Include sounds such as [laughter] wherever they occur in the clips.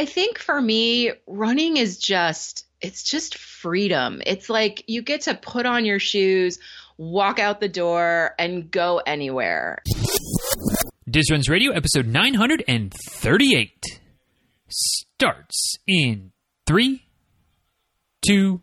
I think for me, running is just, it's just freedom. It's like you get to put on your shoes, walk out the door, and go anywhere. Diz Runs Radio, episode 938, starts in three, two,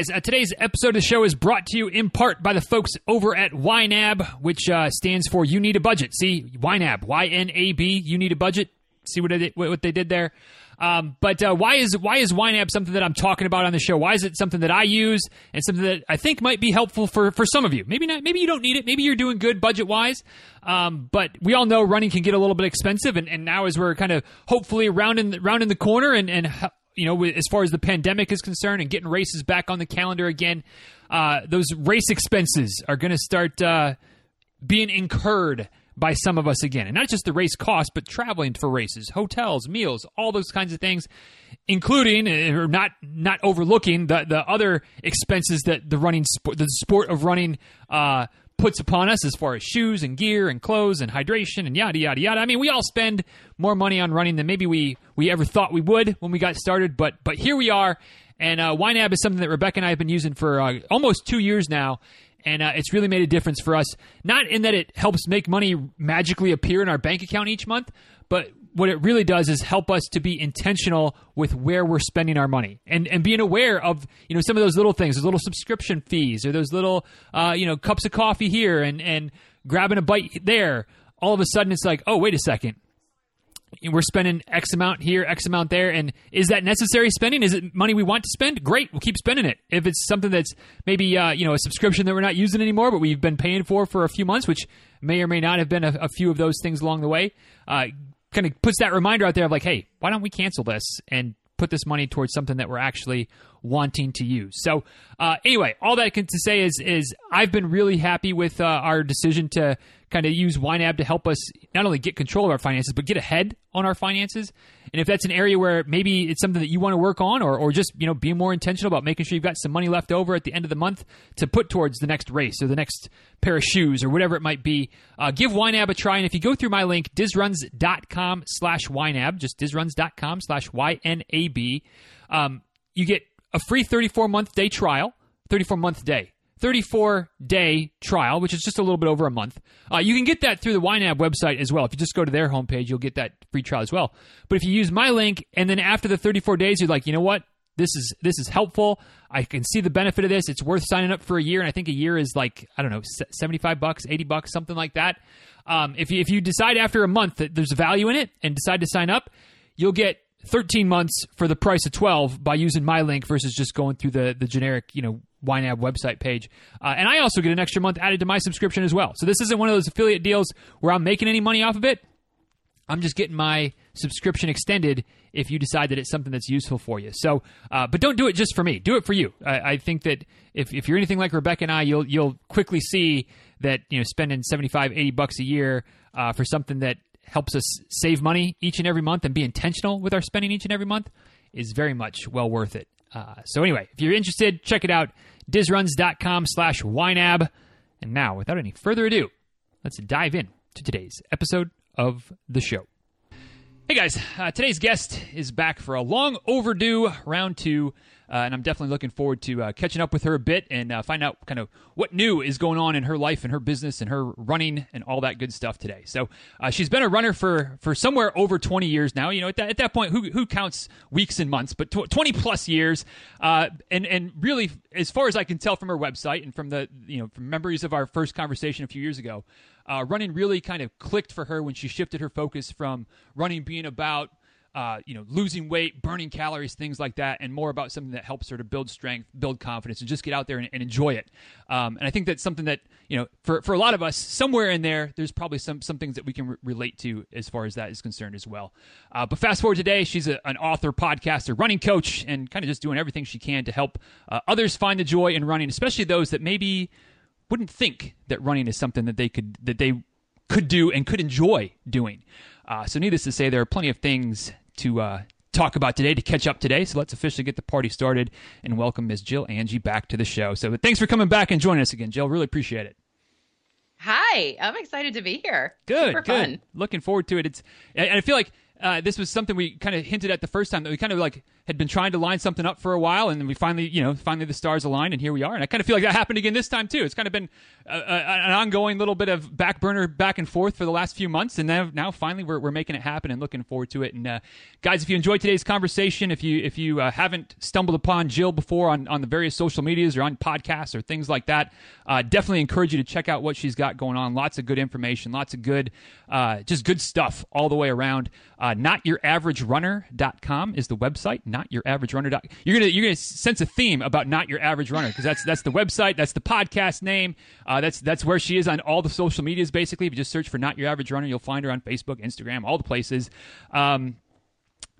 Guys, uh, today's episode of the show is brought to you in part by the folks over at YNAB, which uh, stands for You Need a Budget. See, YNAB, Y N A B, You Need a Budget. See what, what they did there? Um, but uh, why is why is YNAB something that I'm talking about on the show? Why is it something that I use and something that I think might be helpful for, for some of you? Maybe not. Maybe you don't need it. Maybe you're doing good budget wise. Um, but we all know running can get a little bit expensive, and, and now as we're kind of hopefully rounding rounding the corner and and you know, as far as the pandemic is concerned and getting races back on the calendar again, uh, those race expenses are going to start uh, being incurred by some of us again. And not just the race cost, but traveling for races, hotels, meals, all those kinds of things, including uh, or not not overlooking the the other expenses that the running sport, the sport of running uh, puts upon us as far as shoes and gear and clothes and hydration and yada yada yada. I mean, we all spend more money on running than maybe we we ever thought we would when we got started, but but here we are. And uh, YNAB is something that Rebecca and I have been using for uh, almost two years now, and uh, it's really made a difference for us. Not in that it helps make money magically appear in our bank account each month, but what it really does is help us to be intentional with where we're spending our money and, and being aware of you know some of those little things those little subscription fees or those little uh, you know cups of coffee here and and grabbing a bite there. All of a sudden it's like oh wait a second. We're spending x amount here x amount there. And is that necessary spending? Is it money we want to spend? Great. We'll keep spending it. If it's something that's maybe uh, you know a subscription that we're not using anymore but we've been paying for for a few months which may or may not have been a, a few of those things along the way uh, kind of puts that reminder out there of like, hey, why don't we cancel this and put this money towards something that we're actually wanting to use. So, uh, anyway, all that I can to say is is I've been really happy with uh, our decision to kind of use YNAB to help us not only get control of our finances, but get ahead on our finances. And if that's an area where maybe it's something that you want to work on, or, or just you know be more intentional about making sure you've got some money left over at the end of the month to put towards the next race or the next pair of shoes or whatever it might be, uh, give YNAB a try. And if you go through my link, dizruns.com slash YNAB, just dizruns.com slash Y-N-A-B, um, you get a free 34 month day trial, 34 month day 34 day trial, which is just a little bit over a month. Uh, you can get that through the YNAB website as well. If you just go to their homepage, you'll get that free trial as well. But if you use my link and then after the 34 days, you're like, you know what? This is this is helpful. I can see the benefit of this. It's worth signing up for a year, and I think a year is like I don't know, seventy five bucks, eighty bucks, something like that. Um, if you, if you decide after a month that there's value in it and decide to sign up, you'll get 13 months for the price of 12 by using my link versus just going through the the generic you know YNAB website page. Uh, and I also get an extra month added to my subscription as well. So this isn't one of those affiliate deals where I'm making any money off of it. I'm just getting my subscription extended if you decide that it's something that's useful for you. So, uh, but don't do it just for me. Do it for you. I, I, think that if, if you're anything like Rebecca and I, you'll you'll quickly see that you know spending 75, 80 bucks a year uh, for something that helps us save money each and every month and be intentional with our spending each and every month is very much well worth it. Uh, so anyway, if you're interested, check it out dizruns.com slash YNAB. And now, without any further ado, let's dive in to today's episode of the show. Hey guys, uh, today's guest is back for a long overdue round two and I'm definitely looking forward to uh, catching up with her a bit and uh, find out kind of what new is going on in her life and her business and her running and all that good stuff today. So uh, she's been a runner for for somewhere over 20 years now. You know, at that, at that point, who who counts weeks and months? But tw- 20 plus years, uh, and and really, as far as I can tell from her website and from the you know from memories of our first conversation a few years ago. Uh, running really kind of clicked for her when she shifted her focus from running being about uh, you know, losing weight, burning calories, things like that, and more about something that helps her to build strength, build confidence, and just get out there and, and enjoy it. Um, and I think that's something that you know, for for a lot of us, somewhere in there, there's probably some some things that we can re- relate to as far as that is concerned as well. Uh, but fast forward today, she's a, an author, podcaster, running coach, and kind of just doing everything she can to help uh, others find the joy in running, especially those that maybe wouldn't think that running is something that they could that they could do and could enjoy doing. Uh, so, needless to say, there are plenty of things to uh, talk about today to catch up today. So let's officially get the party started and welcome Ms. Jill Angie back to the show. So thanks for coming back and joining us again, Jill. Really appreciate it. Hi, I'm excited to be here. Good, Super good. Fun. Looking forward to it. It's and I feel like uh, this was something we kind of hinted at the first time that we kind of like had been trying to line something up for a while, and then we finally, you know, finally the stars aligned, and here we are. And I kind of feel like that happened again this time too. It's kind of been a, a, an ongoing little bit of back burner back and forth for the last few months, and now, now finally we're, we're making it happen and looking forward to it. And uh, guys, if you enjoyed today's conversation, if you if you uh, haven't stumbled upon Jill before on on the various social medias or on podcasts or things like that, uh, definitely encourage you to check out what she's got going on. Lots of good information, lots of good, uh, just good stuff all the way around. Uh, NotYourAverageRunner.com is the website. NotYourAverageRunner. You're gonna you're gonna sense a theme about not your average runner because that's that's the website, that's the podcast name, uh, that's that's where she is on all the social medias. Basically, if you just search for not your average runner, you'll find her on Facebook, Instagram, all the places. Um,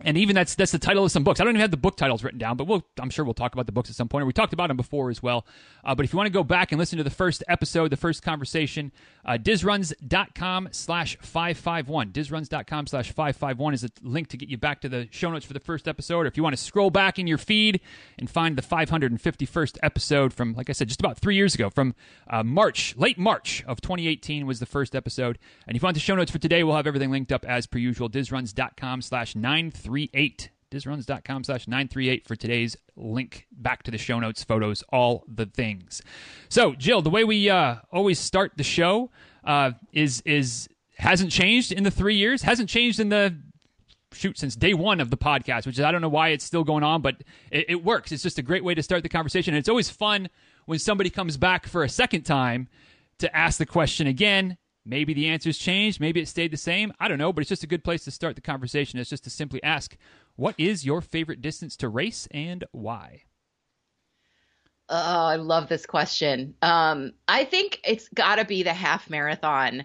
and even that's that's the title of some books. I don't even have the book titles written down, but we'll, I'm sure we'll talk about the books at some point. Or we talked about them before as well. Uh, but if you want to go back and listen to the first episode, the first conversation, uh, dizruns.com slash 551. Dizruns.com slash 551 is a link to get you back to the show notes for the first episode. Or if you want to scroll back in your feed and find the 551st episode from, like I said, just about three years ago, from uh, March, late March of 2018 was the first episode. And if you want the show notes for today, we'll have everything linked up as per usual. Dizruns.com slash 938 dizruns.com slash 938 for today's link back to the show notes, photos, all the things. So, Jill, the way we uh, always start the show uh, is is hasn't changed in the three years, hasn't changed in the shoot since day one of the podcast, which is I don't know why it's still going on, but it, it works. It's just a great way to start the conversation, and it's always fun when somebody comes back for a second time to ask the question again. Maybe the answer's changed. Maybe it stayed the same. I don't know, but it's just a good place to start the conversation. It's just to simply ask, what is your favorite distance to race and why? Oh, I love this question. Um, I think it's got to be the half marathon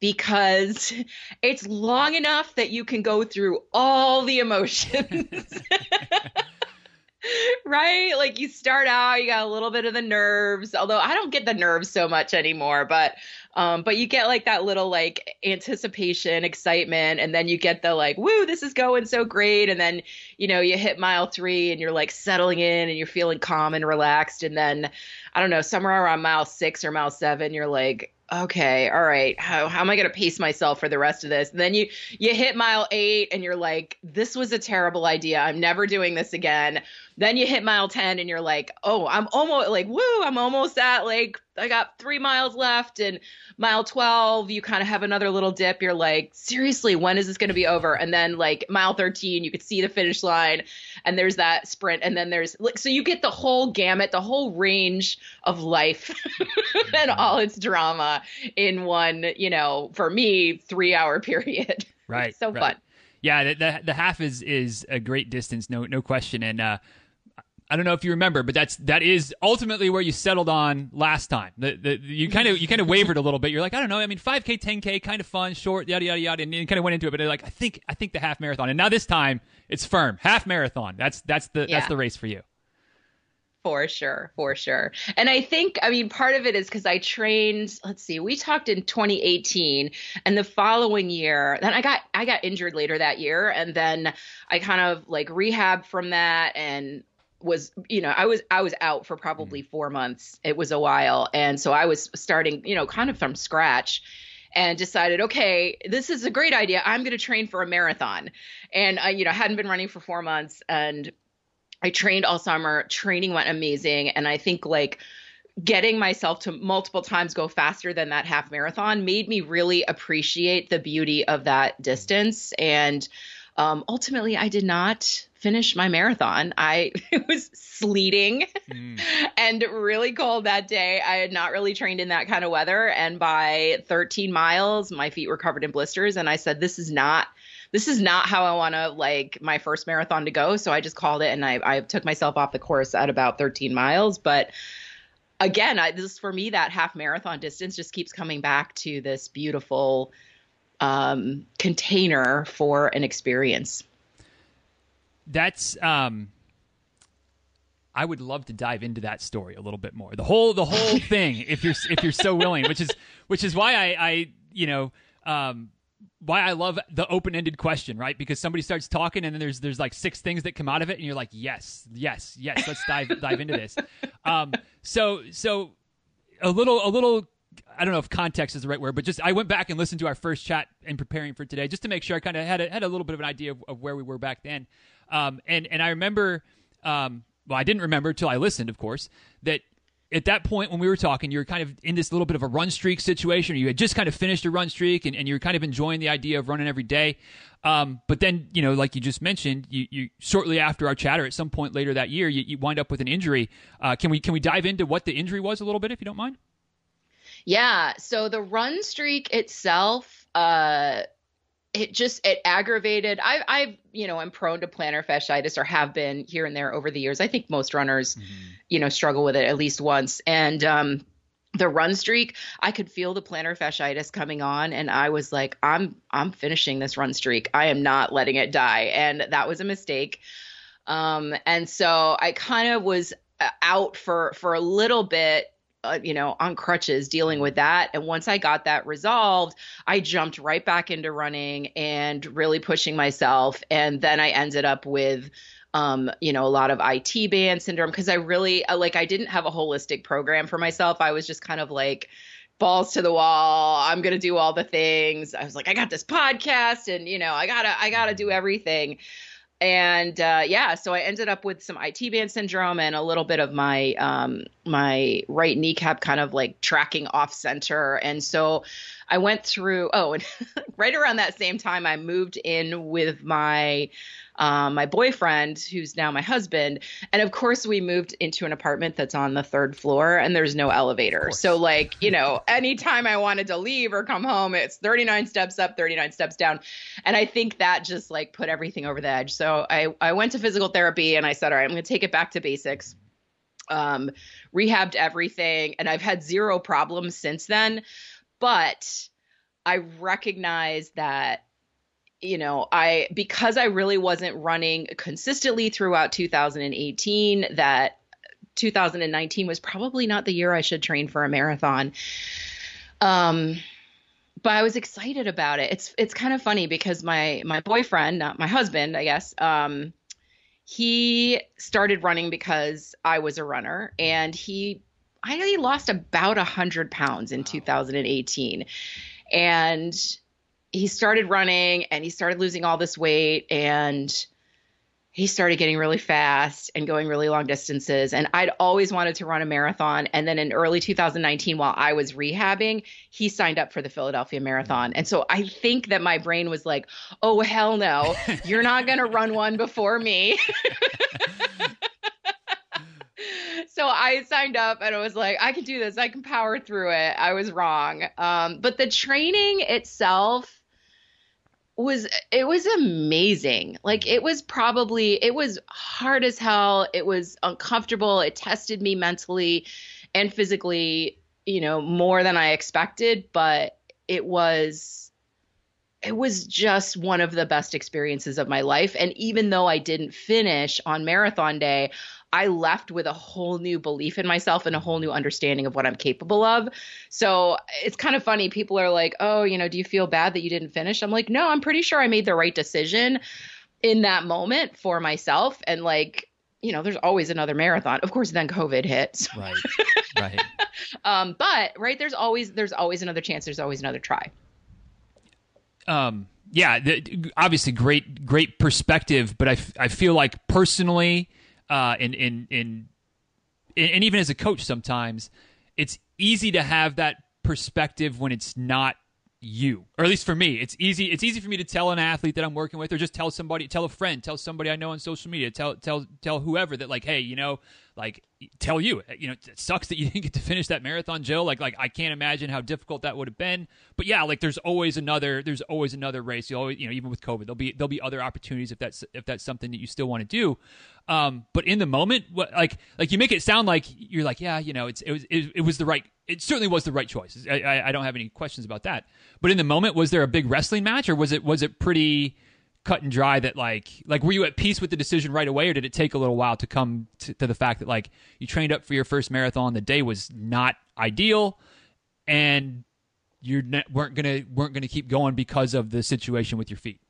because [laughs] it's long enough that you can go through all the emotions. [laughs] right? Like you start out, you got a little bit of the nerves, although I don't get the nerves so much anymore, but um, but you get like that little like anticipation, excitement, and then you get the like, woo, this is going so great. And then, you know, you hit mile three and you're like settling in and you're feeling calm and relaxed. And then, I don't know, somewhere around mile six or mile seven, you're like, okay, all right, how, how am I going to pace myself for the rest of this? And then you you hit mile eight and you're like, this was a terrible idea. I'm never doing this again. Then you hit mile 10 and you're like, oh, I'm almost like, woo, I'm almost at like, I got three miles left. And mile 12, you kind of have another little dip. You're like, seriously, when is this going to be over? And then like mile 13, you could see the finish line and there's that sprint. And then there's like, so you get the whole gamut, the whole range of life [laughs] and all its drama in one, you know, for me, three hour [laughs] period. Right. so right. fun. Yeah, the, the, the half is is a great distance, no no question. And uh, I don't know if you remember, but that's that is ultimately where you settled on last time. The, the you kind of you kind of wavered a little bit. You're like, I don't know. I mean, 5K, 10K, kind of fun, short, yada yada yada, and you kind of went into it. But they're like, I think I think the half marathon, and now this time it's firm, half marathon. That's that's the Yeah. that's the race for you. For sure, for sure. And I think, I mean, part of it is because I trained, let's see, we talked in 2018 and the following year, then I got I got injured later that year and then I kind of like rehab from that and was you know I was I was out for probably mm-hmm. 4 months. It was a while and so I was starting, you know, kind of from scratch and decided, okay, this is a great idea. I'm going to train for a marathon. And I, you know, hadn't been running for 4 months and I trained all summer. Training went amazing. And I think like getting myself to multiple times go faster than that half marathon made me really appreciate the beauty of that distance. And um, ultimately, I did not finish my marathon. I [laughs] it was sleeting Mm. [laughs] and really cold that day. I had not really trained in that kind of weather. And by 13 miles, my feet were covered in blisters. And I said, this is not this is not how I want to like my first marathon to go. So I just called it and I, I took myself off the course at about 13 miles. But again, I, this for me, that half marathon distance just keeps coming back to this beautiful um, container for an experience. That's um, I would love to dive into that story a little bit more. The whole the whole [laughs] thing, if you're if you're so willing, which is which is why I, I you know um, why I love the open ended question, right? Because somebody starts talking and then there's there's like six things that come out of it, and you're like, yes, yes, yes, let's dive dive into this. [laughs] Um, so so a little a little I don't know if context is the right word, but just I went back and listened to our first chat in preparing for today, just to make sure I kind of had a, had a little bit of an idea of, of where we were back then. Um, and and I remember, um, well, I didn't remember until I listened, of course, that at that point when we were talking, you were kind of in this little bit of a run streak situation. or You had just kind of finished a run streak, and, and you were kind of enjoying the idea of running every day. Um, but then, you know, like you just mentioned, you, you shortly after our chatter, at some point later that year, you, you wind up with an injury. Uh, can we can we dive into what the injury was a little bit, if you don't mind? Yeah. So the run streak itself, uh, it just it aggravated. I, I've you know I'm prone to plantar fasciitis or have been here and there over the years. I think most runners, mm-hmm. you know, struggle with it at least once. And um, the run streak, I could feel the plantar fasciitis coming on, and I was like, I'm I'm finishing this run streak. I am not letting it die, and that was a mistake. Um, and so I kind of was uh, out for for a little bit uh, you know, on crutches dealing with that. And once I got that resolved, I jumped right back into running and really pushing myself. And then I ended up with, um, you know, a lot of IT band syndrome because I really, uh, like, I didn't have a holistic program for myself. I was just kind of like, balls to the wall i'm going to do all the things i was like i got this podcast and you know i gotta i gotta do everything and uh, yeah, so I ended up with some IT band syndrome and a little bit of my um, my right kneecap kind of like tracking off center, and so I went through. Oh, and [laughs] right around that same time, I moved in with my um, my boyfriend, who's now my husband. And of course, we moved into an apartment that's on the third floor and there's no elevator. So, like, you know, anytime I wanted to leave or come home, it's 39 steps up, 39 steps down. And I think that just like put everything over the edge. So I, I went to physical therapy and I said, all right, I'm going to take it back to basics. Um, rehabbed everything, and I've had zero problems since then. But I recognize that you know, I because I really wasn't running consistently throughout 2018 that 2019 was probably not the year I should train for a marathon. Um but I was excited about it. It's it's kind of funny because my my boyfriend, not my husband, I guess, um he started running because I was a runner and he I lost about a hundred pounds in 2018. And he started running and he started losing all this weight and he started getting really fast and going really long distances. And i'd always wanted to run a marathon. And then in early 2019 while i was rehabbing he signed up for the philadelphia marathon. And so i think that my brain was like oh hell no you're not going to run one before me [laughs] [laughs] so I signed up and I was like, I can do this. I can power through it. I was wrong. Um, but the training itself was it was amazing. Like it was probably it was hard as hell. It was uncomfortable. It tested me mentally and physically, you know, more than I expected, but it was it was just one of the best experiences of my life and even though I didn't finish on marathon day, I left with a whole new belief in myself and a whole new understanding of what I'm capable of. So it's kind of funny. People are like, oh, you know, do you feel bad that you didn't finish? I'm like, no, I'm pretty sure I made the right decision in that moment for myself. And like, you know, there's always another marathon. Of course, then COVID hits. Right. [laughs] Right. um, but right, there's always there's always another chance. There's always another try. Um. Yeah. The, obviously, great great perspective. But I, f- I feel like personally, uh, and, and, and, and even as a coach, sometimes it's easy to have that perspective when it's not you. Or at least for me. It's easy it's easy for me to tell an athlete that i'm working with or just tell somebody tell a friend tell somebody i know on social media tell tell tell whoever that like hey you know like tell you. You know it sucks that you [laughs] didn't get to finish that marathon jill. Like like i can't imagine how difficult that would have been. But yeah like there's always another there's always another race. You always you know even with covid there'll be there'll be other opportunities if that's if that's something that you still want to do. Um but in the moment what like like you make it sound like you're like yeah you know it's it was it, it was the right it certainly was the right choice. I, I i don't have any questions about that. But in the moment was there a big wrestling match or was it was it pretty cut and dry that like like were you at peace with the decision right away or did it take a little while to come to, to the fact that like you trained up for your first marathon the day was not ideal and you weren't gonna weren't gonna keep going because of the situation with your feet?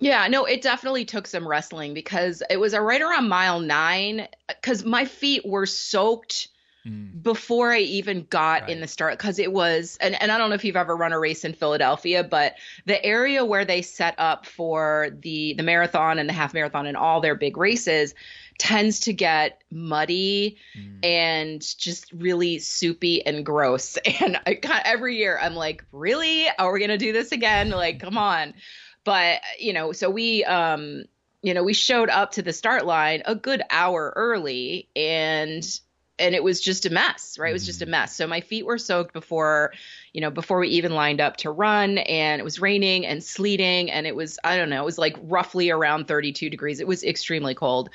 Yeah, no, it definitely took some wrestling because it was a right around mile nine because my feet were soaked mm. before I even got right. in the start because it was and, and I don't know if you've ever run a race in Philadelphia, but the area where they set up for the the marathon and the half marathon and all their big races tends to get muddy mm. and just really soupy and gross. [laughs] And I, every year I'm like, really? Are we gonna do this again? Like, come on. But you know, so we um you know, we showed up to the start line a good hour early and and it was just a mess, right? It was just a mm-hmm. mess. So my feet were soaked before, you know, before we even lined up to run and it was raining and sleeting and it was I don't know, it was like roughly around 32 degrees. It was extremely cold.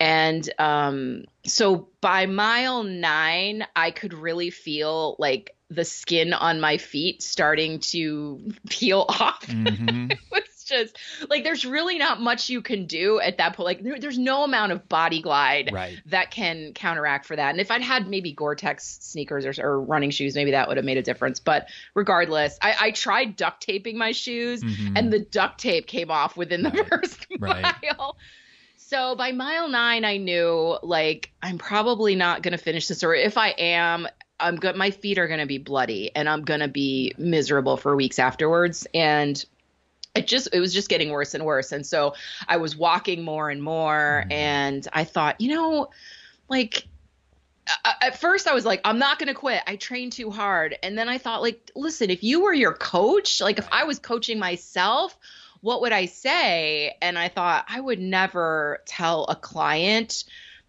And um so by mile 9, I could really feel like the skin on my feet starting to [laughs] peel off. Mm-hmm. [laughs] it was just like there's really not much you can do at that point. Like there, there's no amount of body glide right. that can counteract for that. And if I'd had maybe Gore-Tex sneakers or, or running shoes, maybe that would have made a difference. But regardless, I, I tried duct taping my shoes, mm-hmm. and the duct tape came off within the right. first [laughs] right. mile. So by mile nine, I knew like I'm probably not going to finish this, or if I am, I'm good. My feet are going to be bloody, and I'm going to be miserable for weeks afterwards. And it just it was just getting worse and worse. And so i was walking more and more mm-hmm. and i thought you know like at first i was like i'm not going to quit. I trained too hard. And then i thought like listen if you were your coach like if i was coaching myself what would i say? And i thought i would never tell a client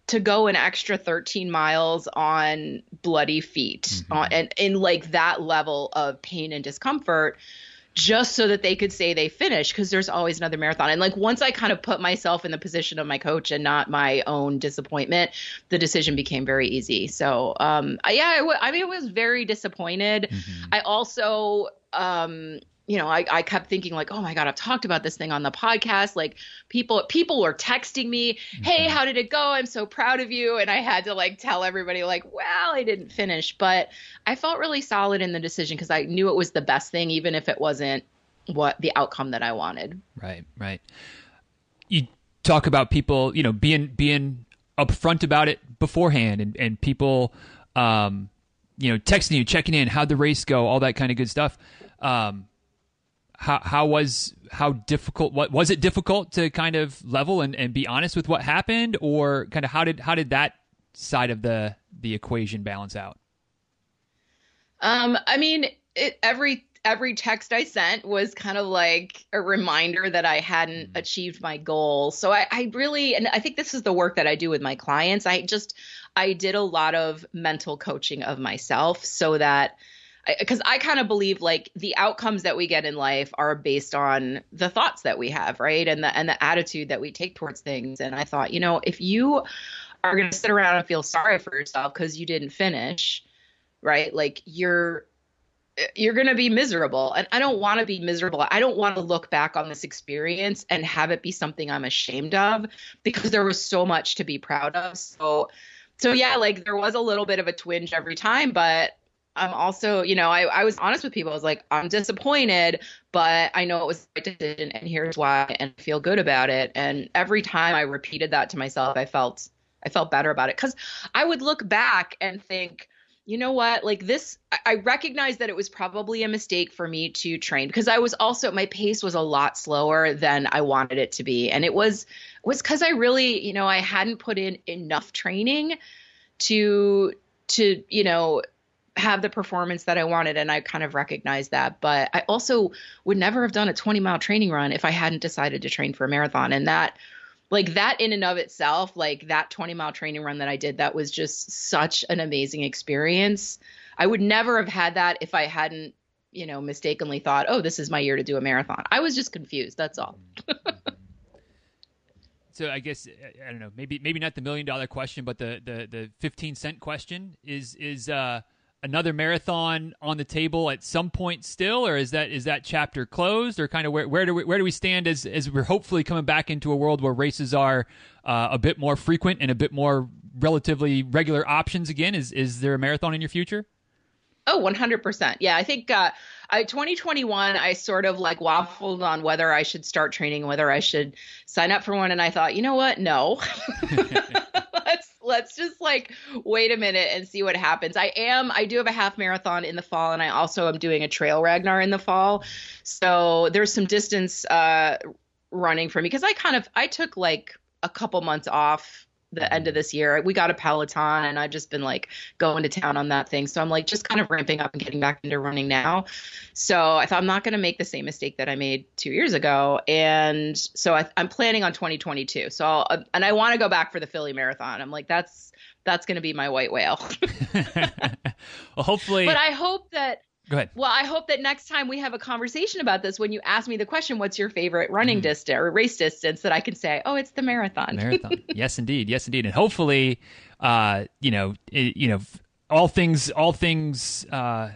to go an extra 13 miles on bloody feet mm-hmm. on, and in like that level of pain and discomfort just so that they could say they finished because there's always another marathon. And like once I kind of put myself in the position of my coach and not my own disappointment, the decision became very easy. So um, yeah, I, w- I mean, I was very disappointed. Mm-hmm. I also um, you know, I, I kept thinking like, oh my God, I've talked about this thing on the podcast. Like people, people were texting me, Hey, mm-hmm. how did it go? I'm so proud of you. And I had to like tell everybody like, well, I didn't finish, but I felt really solid in the decision because I knew it was the best thing, even if it wasn't what the outcome that I wanted. Right. Right. You talk about people, you know, being, being upfront about it beforehand and, and people, um, you know, texting you, checking in, how'd the race go, all that kind of good stuff. Um, how how was how difficult what was it difficult to kind of level and, and be honest with what happened? Or kind of how did how did that side of the the equation balance out? Um i mean it, every every text i sent was kind of like a reminder that i hadn't mm-hmm. achieved my goal. So I, I really and i think this is the work that i do with my clients. I just i did a lot of mental coaching of myself so that because I, I kind of believe like the outcomes that we get in life are based on the thoughts that we have, right? And the and the attitude that we take towards things. And I thought, you know, if you are going to sit around and feel sorry for yourself because you didn't finish, right? Like you're you're going to be miserable. And I don't want to be miserable. I don't want to look back on this experience and have it be something I'm ashamed of because there was so much to be proud of. So so yeah, like there was a little bit of a twinge every time, but I'm also, you know, I, I was honest with people. I was like, I'm disappointed, but I know it was right decision, and here's why, and I feel good about it. And every time I repeated that to myself, I felt I felt better about it because I would look back and think, you know what, like this, I recognize that it was probably a mistake for me to train because I was also my pace was a lot slower than I wanted it to be, and it was was because I really, you know, I hadn't put in enough training to to you know have the performance that I wanted and I kind of recognized that. But I also would never have done a 20 mile training run if I hadn't decided to train for a marathon. And that like that in and of itself, like that 20 mile training run that I did, that was just such an amazing experience. I would never have had that if I hadn't, you know, mistakenly thought, oh, this is my year to do a marathon. I was just confused. That's all. [laughs] so I guess I don't know, maybe maybe not the million dollar question, but the the the 15 cent question is is uh another marathon on the table at some point still, or is that is that chapter closed, or kind of where where do we, where do we stand as as we're hopefully coming back into a world where races are uh, a bit more frequent and a bit more relatively regular options again? Is is there a marathon in your future? Oh, 100%. Yeah, I think uh, I, 2021, I sort of like waffled on whether I should start training, whether I should sign up for one. And I thought, you know what? No. [laughs] [laughs] let's just like wait a minute and see what happens. I am I do have a half marathon in the fall and I also am doing a trail Ragnar in the fall. So there's some distance uh running for me because I kind of I took like a couple months off the end of this year. We got a Peloton and I've just been like going to town on that thing. So I'm like just kind of ramping up and getting back into running now. So I thought I'm not going to make the same mistake that I made two years ago. And so I, am planning on 2022. So I'll, uh, and I want to go back for the Philly Marathon. I'm like, that's, that's going to be my white whale. [laughs] [laughs] well, hopefully. But I hope that Go ahead. Well, I hope that next time we have a conversation about this, when you ask me the question, what's your favorite running mm. distance or race distance, that I can say, oh, it's the marathon. Marathon. [laughs] yes, indeed. Yes, indeed. And hopefully, uh, you know, it, you know, all things, all things, uh,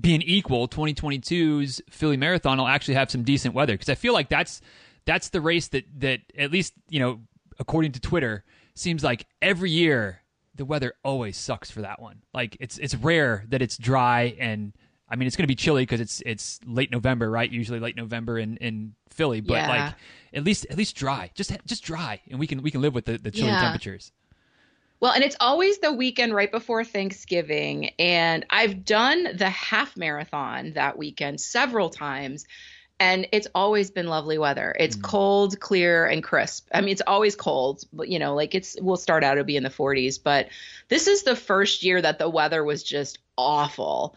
being equal, 2022's Philly Marathon will actually have some decent weather because I feel like that's that's the race that that at least you know according to Twitter seems like every year the weather always sucks for that one. Like it's it's rare that it's dry and I mean it's going to be chilly because it's it's late November, right? Usually late November in in Philly, but yeah. like at least at least dry, just just dry, and we can we can live with the, the chilly yeah. temperatures. Well, and it's always the weekend right before Thanksgiving. And I've done the half marathon that weekend several times and it's always been lovely weather. It's mm. cold, clear, and crisp. I mean, it's always cold, but you know, like it's we'll start out it'll be in the 40s, but this is the first year that the weather was just awful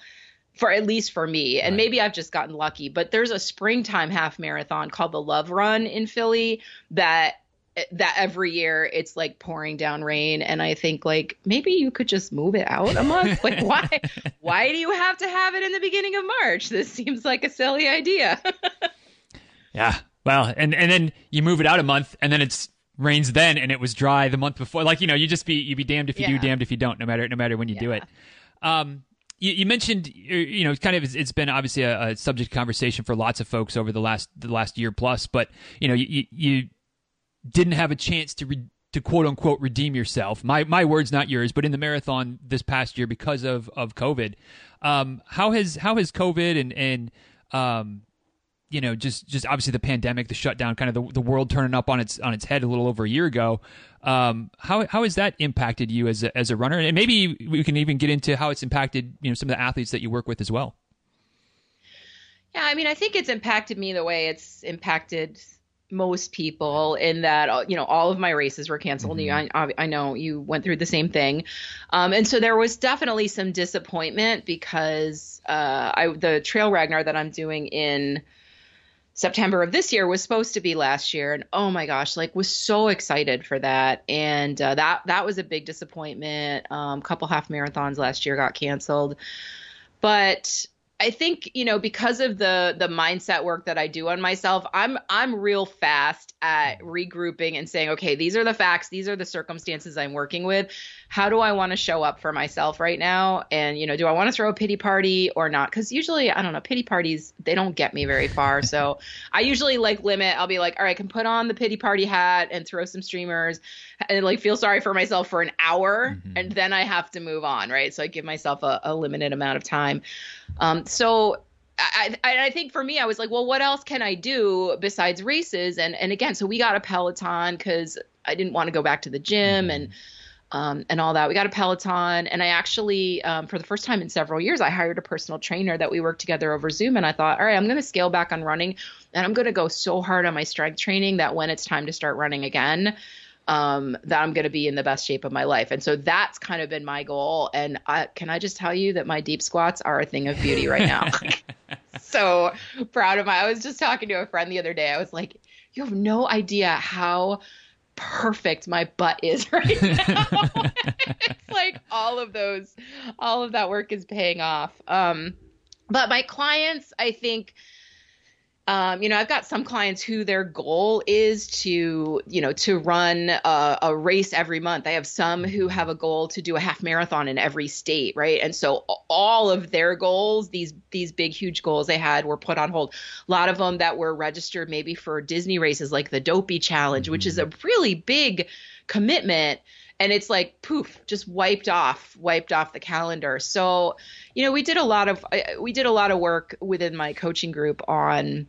for at least for me. And right. maybe I've just gotten lucky, but there's a springtime half marathon called the Love Run in Philly that that every year it's like pouring down rain and i think like maybe you could just move it out a month. [laughs] Like why why do you have to have it in the beginning of march? This seems like a silly idea. [laughs] Yeah well and and then you move it out a month and then it's rains then and it was dry the month before. Like you know you just be you be damned if you yeah. do damned if you don't no matter no matter when you yeah. do it. Um you, you, mentioned you know it's kind of it's been obviously a, a, subject conversation for lots of folks over the last the last year plus but you know you, you didn't have a chance to re- to quote unquote redeem yourself. My my words, not yours, but in the marathon this past year because of of COVID. Um, how has how has COVID and and um, you know just just obviously the pandemic, the shutdown, kind of the, the world turning up on its on its head a little over a year ago. Um, how how has that impacted you as a, as a runner? And maybe we can even get into how it's impacted you know some of the athletes that you work with as well. Yeah, I mean, I think it's impacted me the way it's impacted most people in that uh, you know all of my races were canceled. Mm-hmm. I, I, know you went through the same thing. Um, and so there was definitely some disappointment because uh, I, the trail ragnar that i'm doing in september of this year was supposed to be last year. And oh my gosh like was so excited for that. And uh, that that was a big disappointment. A um, couple half marathons last year got canceled. But I think you know because of the the mindset work that I do on myself, I'm I'm real fast at regrouping and saying, okay, these are the facts, these are the circumstances I'm working with. How do I want to show up for myself right now? And you know, do I want to throw a pity party or not? Because usually, I don't know, pity parties they don't get me very far. [laughs] so I usually like limit. I'll be like, all right, I can put on the pity party hat and throw some streamers and like feel sorry for myself for an hour, mm-hmm. and then I have to move on, right? So I give myself a, a limited amount of time. Um, so I, I, think for me, I was like, well, what else can I do besides races? And and again, so we got a Peloton because I didn't want to go back to the gym mm-hmm. and um, and all that. We got a Peloton, and I actually, um, for the first time in several years, I hired a personal trainer that we worked together over Zoom. And I thought, all right, I'm going to scale back on running, and I'm going to go so hard on my strength training that when it's time to start running again, um, that I'm going to be in the best shape of my life. And so that's kind of been my goal. And I, can I just tell you that my deep squats are a thing of beauty right now? [laughs] so proud of my. I was just talking to a friend the other day. I was like, you have no idea how perfect my butt is [laughs] right now. it's like all of those, all of that work is paying off. Um, but my clients, I think um, you know, I've got some clients who their goal is to, you know, to run a, a, race every month. I have some who have a goal to do a half marathon in every state, right? And so all of their goals, these these big huge goals they had, were put on hold. A lot of them that were registered maybe for Disney races like the Dopey Challenge, mm-hmm. which is a mm-hmm. really big commitment and it's like poof just wiped off wiped off the calendar so you know we did a lot of we did a lot of work within my coaching group on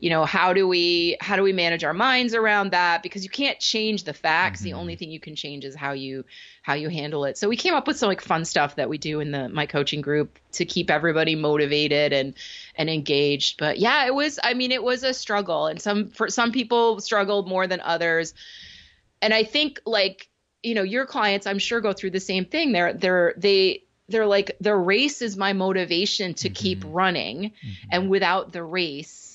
you know how do we how do we manage our minds around that? Because you can't change the facts. Mm-hmm. the only thing you can change is how you how you handle it. So we came up with some like fun stuff that we do in the my coaching group to keep everybody motivated and and engaged. But yeah it was i mean it was a struggle. And some for some people struggled more than others. And i think like you know your clients i'm sure go through the same thing. They're they're they they're like the race is my motivation to mm-hmm. keep running mm-hmm. and without the race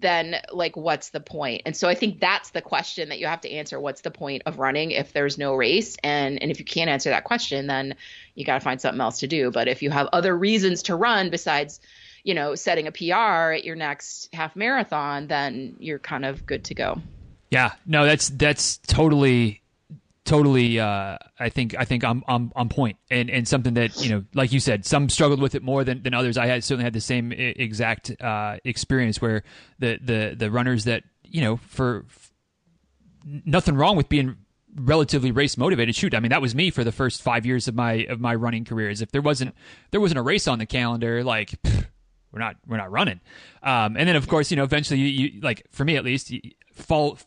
then like what's the point? and so i think that's the question that you have to answer. What's the point of running if there's no race? And and if you can't answer that question then you got to find something else to do. But if you have other reasons to run besides you know setting a pr at your next half marathon then you're kind of good to go. Yeah. No that's that's totally totally uh, I think I think I'm I'm on point. And and something that you know like you said some struggled with it more than, than others. I had certainly had the same exact uh, experience where the the the runners that you know for nothing wrong with being relatively race motivated shoot I mean that was me for the first 5 years of my of my running career is if there wasn't there wasn't a race on the calendar like pff, we're not we're not running. Um, and then of course you know eventually you, you like for me at least you fall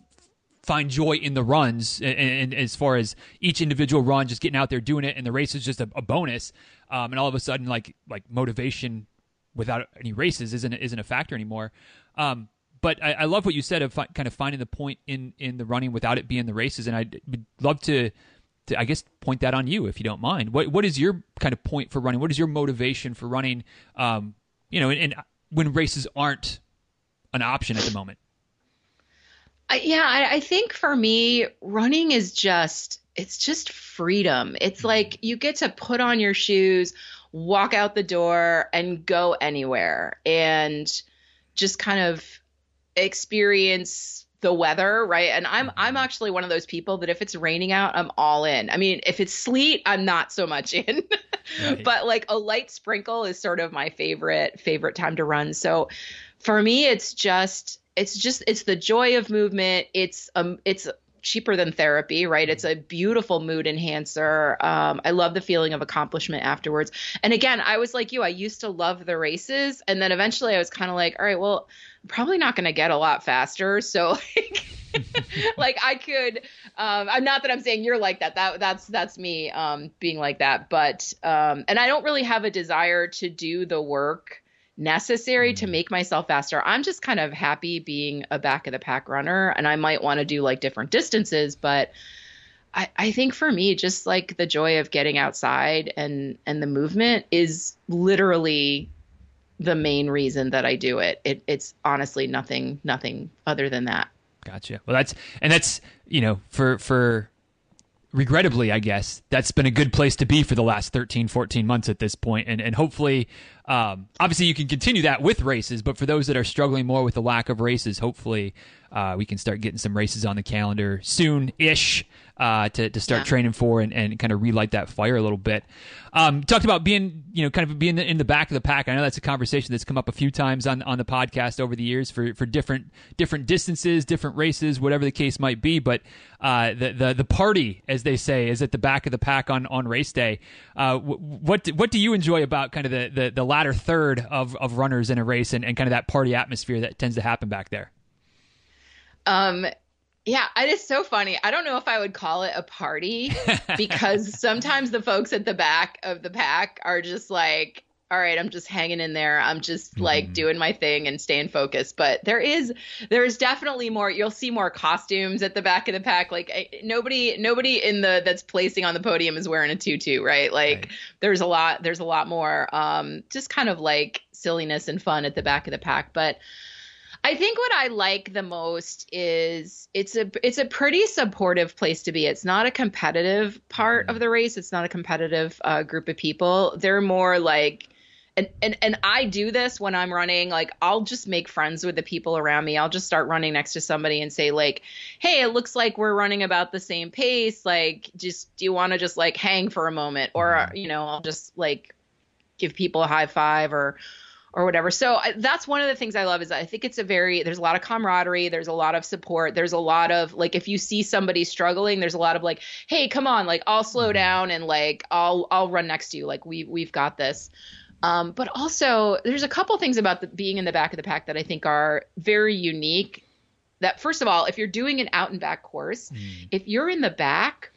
find joy in the runs and, and, as far as each individual run just getting out there doing it and the race is just a, a bonus. Um, and all of a sudden like like motivation without any races isn't isn't a factor anymore. Um, but I, I, love what you said of fi- kind of finding the point in in the running without it being the races. And I would love to to I guess point that on you if you don't mind. What what is your kind of point for running? What is your motivation for running? Um, you know and, and when races aren't an option at the moment yeah, I, I think for me, running is just it's just freedom. It's mm-hmm. like you get to put on your shoes, walk out the door, and go anywhere, and just kind of experience the weather, right? And I'm I'm mm-hmm. actually one of those people that if it's raining out, I'm all in. I mean, if it's sleet, I'm not so much [laughs] in. right. But like a light sprinkle is sort of my favorite favorite time to run. So for me, it's just it's just it's the joy of movement. It's um it's cheaper than therapy, right? It's a beautiful mood enhancer. Um, I love the feeling of accomplishment afterwards. And again, I was like you, I used to love the races. And then eventually I was kind of like, all right, well, I'm probably not going to get a lot faster. [laughs] So like, [laughs] like I could, um, I'm not that I'm saying you're like that. That that's, that's me, um, being like that. But, um, and I don't really have a desire to do the work necessary to mm. make myself faster. I'm just kind of happy being a back of the pack runner and I might want to do like different distances, but I, I think for me, just like the joy of getting outside and and the movement is literally the main reason that I do it. it it's honestly nothing nothing other than that. Gotcha. Well, that's and that's you know for for regrettably, I guess that's been a good place to be for the last 13, 14 months at this point, and and hopefully um, obviously, you can continue that with races, but for those that are struggling more with the lack of races, hopefully uh, we can start getting some races on the calendar soon ish uh, to, to start yeah. training for and, and kind of relight that fire a little bit. Um, talked about being, you know, kind of being in the back of the pack. I know that's a conversation that's come up a few times on, on the podcast over the years for, for different different distances, different races, whatever the case might be. But uh, the, the the party, as they say, is at the back of the pack on, on race day. Uh, what what do you enjoy about kind of the, the, the latter third of, of runners in a race and, and kind of that party atmosphere that tends to happen back there? Um, yeah, it is so funny. I don't know if I would call it a party [laughs] because sometimes the folks at the back of the pack are just like all right, I'm just hanging in there. I'm just like Mhm. doing my thing and staying focused. But there is there's definitely more. You'll see more costumes at the back of the pack. Like I, nobody nobody in the that's placing on the podium is wearing a tutu, right? Like Right. there's a lot there's a lot more um just kind of like silliness and fun at the back of the pack. But I think what I like the most is it's a it's a pretty supportive place to be. It's not a competitive part of the race. It's not a competitive uh, group of people. They're more like and, and and I do this when I'm running. Like I'll just make friends with the people around me. I'll just start running next to somebody and say like, "Hey, it looks like we're running about the same pace. Like, just do you want to just like hang for a moment?" Or you know, I'll just like give people a high five or or whatever. So I, that's one of the things I love is I think it's a very there's a lot of camaraderie, there's a lot of support, there's a lot of like if you see somebody struggling, there's a lot of like, "Hey, come on, like I'll slow down and like I'll I'll run next to you. Like we we've got this." Um, but also, there's a couple things about the, being in the back of the pack that I think are very unique. That first of all, if you're doing an out and back course, Mm. if you're in the back,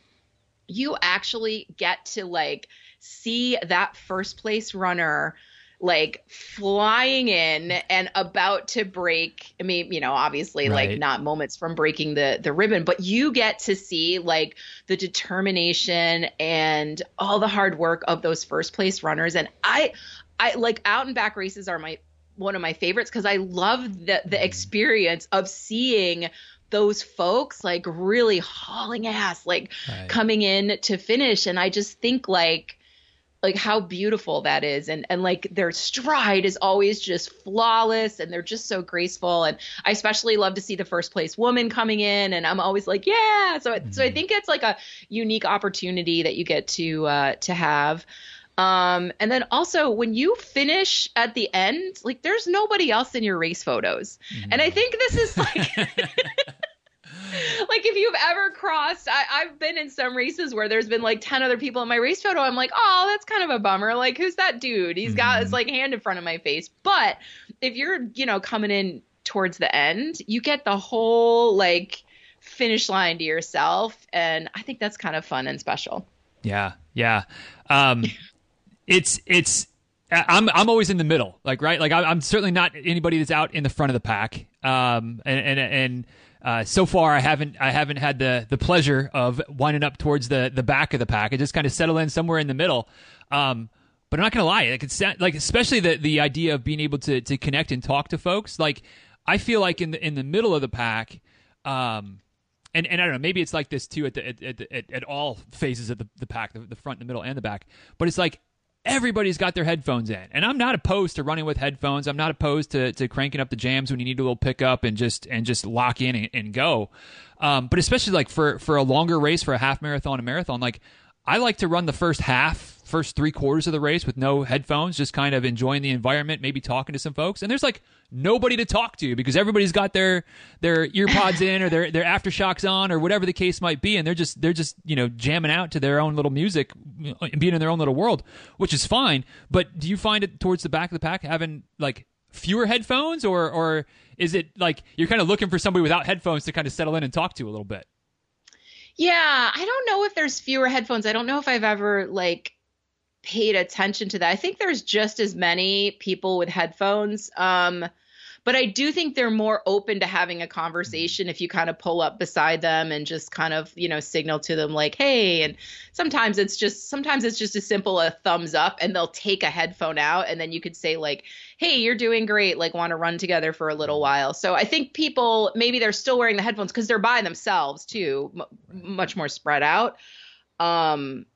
you actually get to like see that first place runner like flying in and about to break i mean you know obviously Right. like not moments from breaking the the ribbon but you get to see like the determination and all the hard work of those first place runners and i i like out and back races are my one of my favorites because i love the the experience of seeing those folks like really hauling ass like Right. coming in to finish and i just think like like how beautiful that is. And and like their stride is always just flawless and they're just so graceful. And i especially love to see the first place woman coming in and i'm always like yeah! So it, so i Mhm. think it's like a unique opportunity that you get to uh to have. Um and then also when you finish at the end like there's nobody else in your race photos. And i think this is like [laughs] like if you've ever crossed I, i've been in some races where there's been like 10 other people in my race photo i'm like oh that's kind of a bummer like who's that dude he's got his Mhm. like hand in front of my face but if you're you know coming in towards the end you get the whole like finish line to yourself and i think that's kind of fun and special Yeah, yeah. Um, [laughs] it's it's. I'm I'm always in the middle, like right, like I- I'm certainly not anybody that's out in the front of the pack. Um, and and and uh, so far I haven't I haven't had the the pleasure of winding up towards the the back of the pack. I just kind of settle in somewhere in the middle. Um, but I'm not gonna lie, like especially the the idea of being able to to connect and talk to folks. Like I feel like in the in the middle of the pack. Um, and and I don't know, maybe it's like this too at the at at, at, at all phases of the, the pack, the, the front, the middle, and the back. But it's like everybody's got their headphones in, and I'm not opposed to running with headphones. I'm not opposed to, to cranking up the jams when you need a little pickup and just and just lock in and, and go. Um, but especially like for for a longer race, for a half marathon, a marathon, like I like to run the first half. First three quarters of the race with no headphones, just kind of enjoying the environment, maybe talking to some folks. And there's like nobody to talk to because everybody's got their their earpods in or their their AfterShokz on or whatever the case might be and they're just they're just you know jamming out to their own little music and being in their own little world which is fine but do you find it towards the back of the pack having like fewer headphones or or is it like you're kind of looking for somebody without headphones to kind of settle in and talk to a little bit Yeah, I don't know if there's fewer headphones. I don't know if I've ever like paid attention to that. I think there's just as many people with headphones. Um but I do think they're more open to having a conversation if you kind of pull up beside them and just kind of, you know, signal to them like, "Hey." And sometimes it's just sometimes it's just as simple a thumbs up and they'll take a headphone out and then you could say like, "Hey, you're doing great. Like want to run together for a little while." So I think people maybe they're still wearing the headphones cuz they're by themselves too, m- much more spread out. Um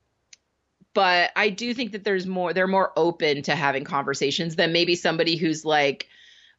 but I do think that there's more they're more open to having conversations than maybe somebody who's like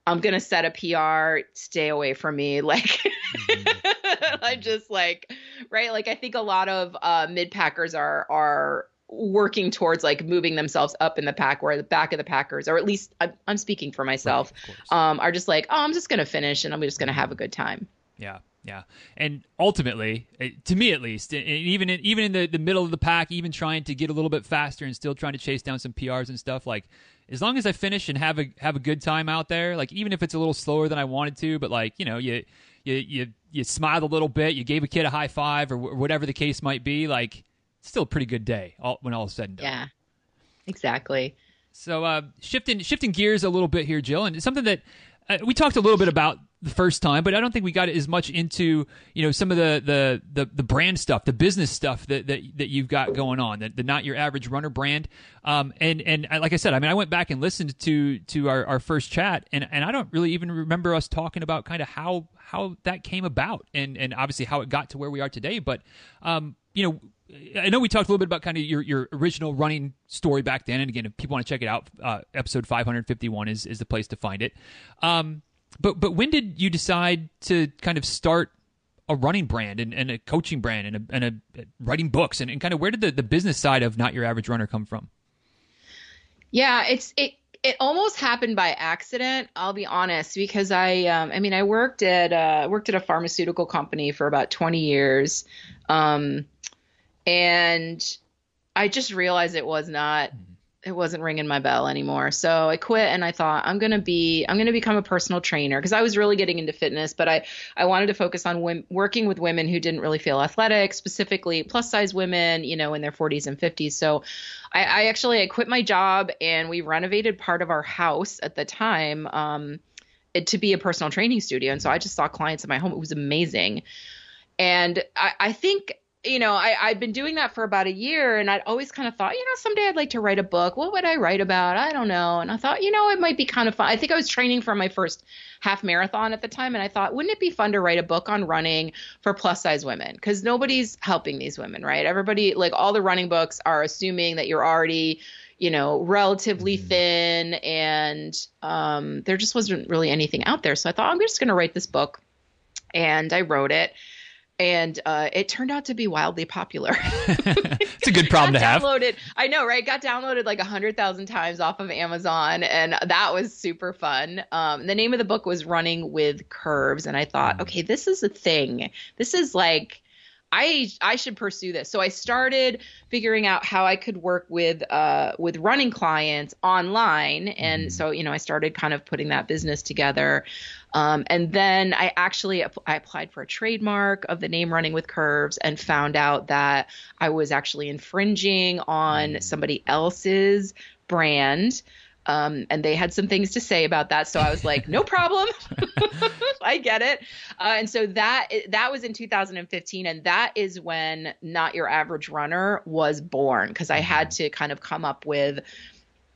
I'm going to set a PR, stay away from me [laughs] like [laughs] I'm just like right like I think a lot of uh mid packers are are working towards like moving themselves up in the pack where the back of the packers or at least I'm, I'm speaking for myself course. um are just like oh I'm just going to finish and I'm just going to have a good time. Yeah, yeah, and ultimately, eh, to me at least, and even in, even in the, the middle of the pack, even trying to get a little bit faster and still trying to chase down some PRs and stuff, like as long as I finish and have a have a good time out there, like even if it's a little slower than I wanted to, but like you know you you you you smiled a little bit, you gave a kid a high five or wh- whatever the case might be, like it's still a pretty good day all, when all is said and done. Yeah. Exactly. So uh, shifting shifting gears a little bit here, Jill, and something that uh, we talked a little bit about the first time, but I don't think we got as much into you know some of the the the, the brand stuff, the business stuff that that, that you've got going on, the, the not your average runner brand. Um, and and like I said, I mean, I went back and listened to to our, our first chat, and and I don't really even remember us talking about kind of how how that came about, and and obviously how it got to where we are today. But um, you know. I know we talked a little bit about kind of your, your original running story back then, and again, if people want to check it out, uh, episode 551 is, is the place to find it. Um, but but when did you decide to kind of start a running brand and, and a coaching brand and a, and a writing books and, and kind of where did the, the business side of not your average runner come from? Yeah, it's it it almost happened by accident. I'll be honest, because I um, I mean I worked at uh, worked at a pharmaceutical company for about twenty years, um, and I just realized it was not it wasn't ringing my bell anymore. So I quit and I thought I'm going to be I'm going to become a personal trainer because I was really getting into fitness, but I I wanted to focus on women, working with women who didn't really feel athletic, specifically plus size women, you know, in their 40s and 50s. So I, I actually I quit my job and we renovated part of our house at the time um, it, to be a personal training studio. And so I just saw clients in my home. It was amazing. And I, I think you know, I, I'd been doing that for about a year and I'd always kind of thought, you know, someday I'd like to write a book. What would I write about? I don't know. And I thought, you know, it might be kind of fun. I think I was training for my first half marathon at the time. And I thought, wouldn't it be fun to write a book on running for plus size women? Because nobody's helping these women, right? Everybody, like all the running books are assuming that you're already, you know, relatively mm-hmm. thin and um, there just wasn't really anything out there. So I thought, I'm just going to write this book. And I wrote it and uh, it turned out to be wildly popular. [laughs] [laughs] it's a good problem to have. Downloaded, I know, right? Got downloaded like a hundred thousand times off of Amazon, and that was super fun. Um, the name of the book was Running with Curves, and I thought, mm. okay, this is a thing. This is like I I should pursue this. So I started figuring out how I could work with uh with running clients online, and mm. so you know I started kind of putting that business together. Um, and then I actually I applied for a trademark of the name Running with Curves and found out that I was actually infringing on mm. somebody else's brand. Um, and they had some things to say about that. So I was like, no problem. [laughs] I get it. Uh, and so that that was in 2015, and that is when Not Your Average Runner was born because I had mm-hmm. to kind of come up with,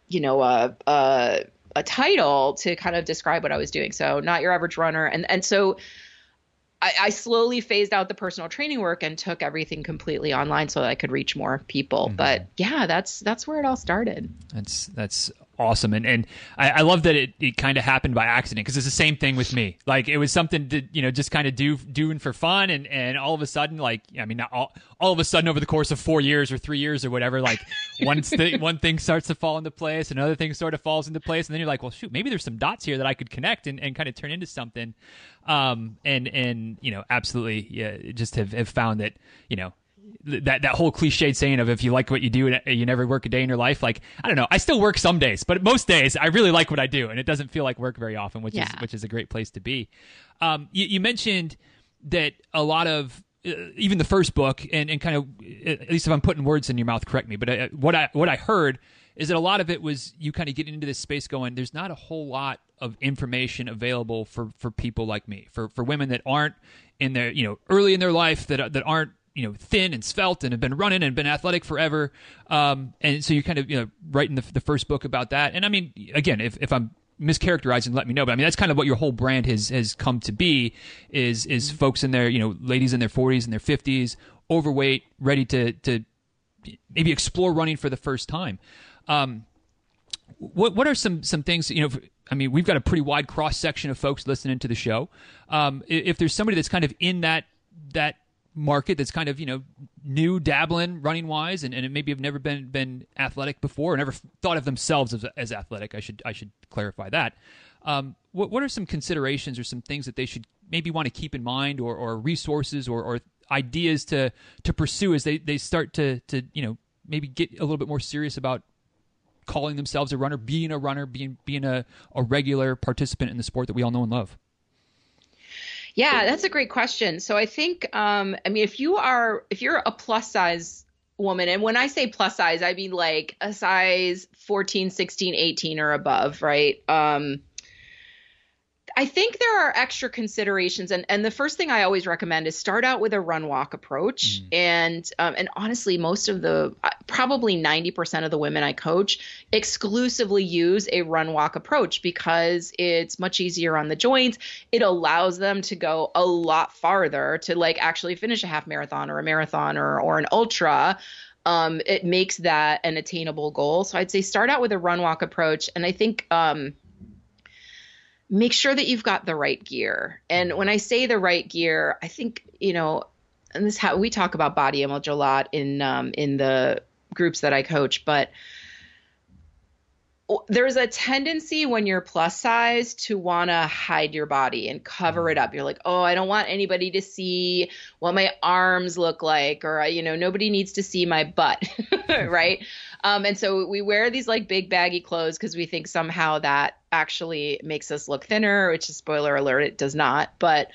you know, a, a a title to kind of describe what I was doing. So Not Your Average Runner, and and so. I, I slowly phased out the personal training work and took everything completely online so that I could reach more people. Mm-hmm. But yeah, that's that's where it all started. That's that's awesome. And and I, I love that it, it kind of happened by accident because it's the same thing with me. Like it was something to you know just kind of do doing for fun, and and all of a sudden, like I mean, all all of a sudden over the course of four years or three years or whatever, like [laughs] once the, one thing starts to fall into place, another thing sort of falls into place, and then you're like, well, shoot, maybe there's some dots here that I could connect and, and kind of turn into something. Um, and and you know, absolutely, yeah, just have have found that you know that that whole cliched saying of if you like what you do you never work a day in your life like i don't know i still work some days but most days i really like what i do and it doesn't feel like work very often which yeah. is which is a great place to be um, you, you, mentioned that a lot of uh, even the first book and, and kind of at least if i'm putting words in your mouth correct me but uh, what i what i heard is that a lot of it was you kind of getting into this space going there's not a whole lot of information available for for people like me for for women that aren't in their you know early in their life that that aren't you know thin and svelte and have been running and been athletic forever. Um, and so you're kind of you know writing the, the first book about that. And I mean, again, if if I'm mischaracterizing, let me know. But I mean, that's kind of what your whole brand has has come to be is is folks in their you know ladies in their 40s and their 50s, overweight, ready to to maybe explore running for the first time. Um, what what are some some things you know? I mean, we've got a pretty wide cross section of folks listening to the show. Um, if there's somebody that's kind of in that that market that's kind of you know new dabbling running wise and, and maybe have never been been athletic before or never thought of themselves as, as athletic. I should i should clarify that. Um, what, what are some considerations or some things that they should maybe want to keep in mind or, or resources or, or ideas to to pursue as they, they start to to you know maybe get a little bit more serious about calling themselves a runner being a runner being being a, a regular participant in the sport that we all know and love yeah, that's a great question. So I think, um, I mean, if you are, if you're a plus size woman and when i say plus size i mean like a size 14 16 18 or above right um I think there are extra considerations, and and the first thing I always recommend is start out with a run walk approach, mm. and um, and honestly, most of the uh, probably ninety percent of the women I coach exclusively use a run walk approach because it's much easier on the joints. It allows them to go a lot farther to like actually finish a half marathon or a marathon or or an ultra. Um, it makes that an attainable goal. So I'd say start out with a run walk approach, and I think um, make sure that you've got the right gear. And when I say the right gear, I think, you know, and this how we talk about body image a lot in um, in the groups that I coach, but there's a tendency when you're plus size to want to hide your body and cover it up. You're like, oh, I don't want anybody to see what my arms look like, or, you know, nobody needs to see my butt, [laughs] right? [laughs] Um, and so we wear these like big baggy clothes because we think somehow that actually makes us look thinner, which is spoiler alert, it does not. But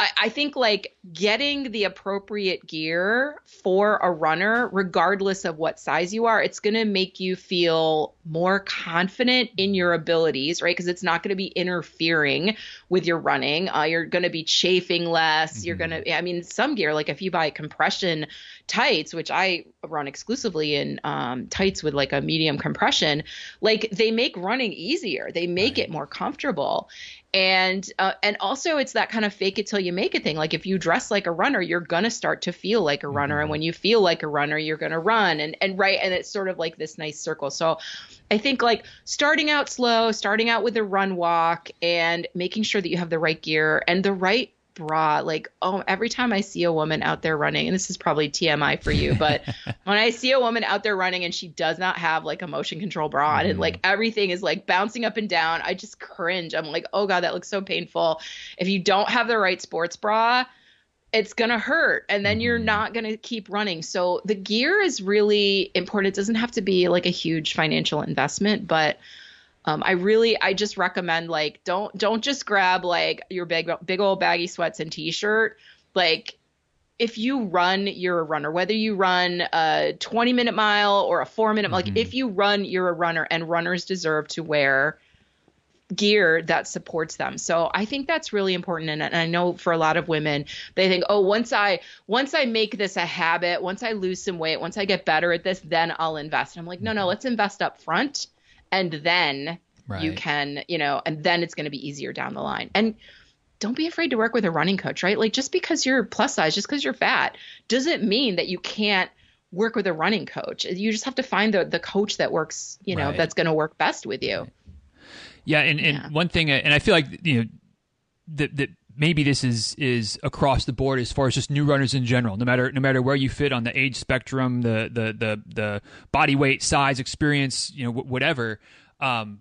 I, I think like getting the appropriate gear for a runner, regardless of what size you are, it's going to make you feel more confident in your abilities, right? Because it's not going to be interfering with your running. Uh, you're going to be chafing less. Mm-hmm. You're going to, I mean, some gear, like if you buy compression tights, which I run exclusively in um, tights with like a medium compression, like they make running easier. They make right. it more comfortable and uh, and also it's that kind of fake it till you make it thing like if you dress like a runner you're gonna start to feel like a runner mm-hmm. and when you feel like a runner you're gonna run and and right and it's sort of like this nice circle so i think like starting out slow starting out with a run walk and making sure that you have the right gear and the right bra. Like oh every time i see a woman out there running and this is probably tmi for you but [laughs] when i see a woman out there running and she does not have like a motion control bra mm. and like everything is like bouncing up and down i just cringe. I'm like oh god that looks so painful. If you don't have the right sports bra it's going to hurt and then you're mm-hmm. not going to keep running. So the gear is really important. It doesn't have to be like a huge financial investment, but um, I really, I just recommend like don't don't just grab like your big big old baggy sweats and t-shirt. Like if you run, you're a runner. Whether you run a 20 minute mile or a four minute, mm-hmm. like if you run, you're a runner, and runners deserve to wear gear that supports them. So I think that's really important and, and, I know for a lot of women they think, "Oh, once I once I make this a habit, once I lose some weight, once I get better at this, then I'll invest." And I'm like, "No, no, mm-hmm. let's invest up front and then right. you can, you know, and then it's going to be easier down the line. And don't be afraid to work with a running coach, right? Like just because you're plus size, just because you're fat, doesn't mean that you can't work with a running coach. You just have to find the the coach that works, you know, right. that's going to work best with you. Yeah, and, and yeah. one thing, and I feel like you know that that maybe this is is across the board as far as just new runners in general. No matter no matter where you fit on the age spectrum, the the the the body weight, size, experience, you know, whatever. Um,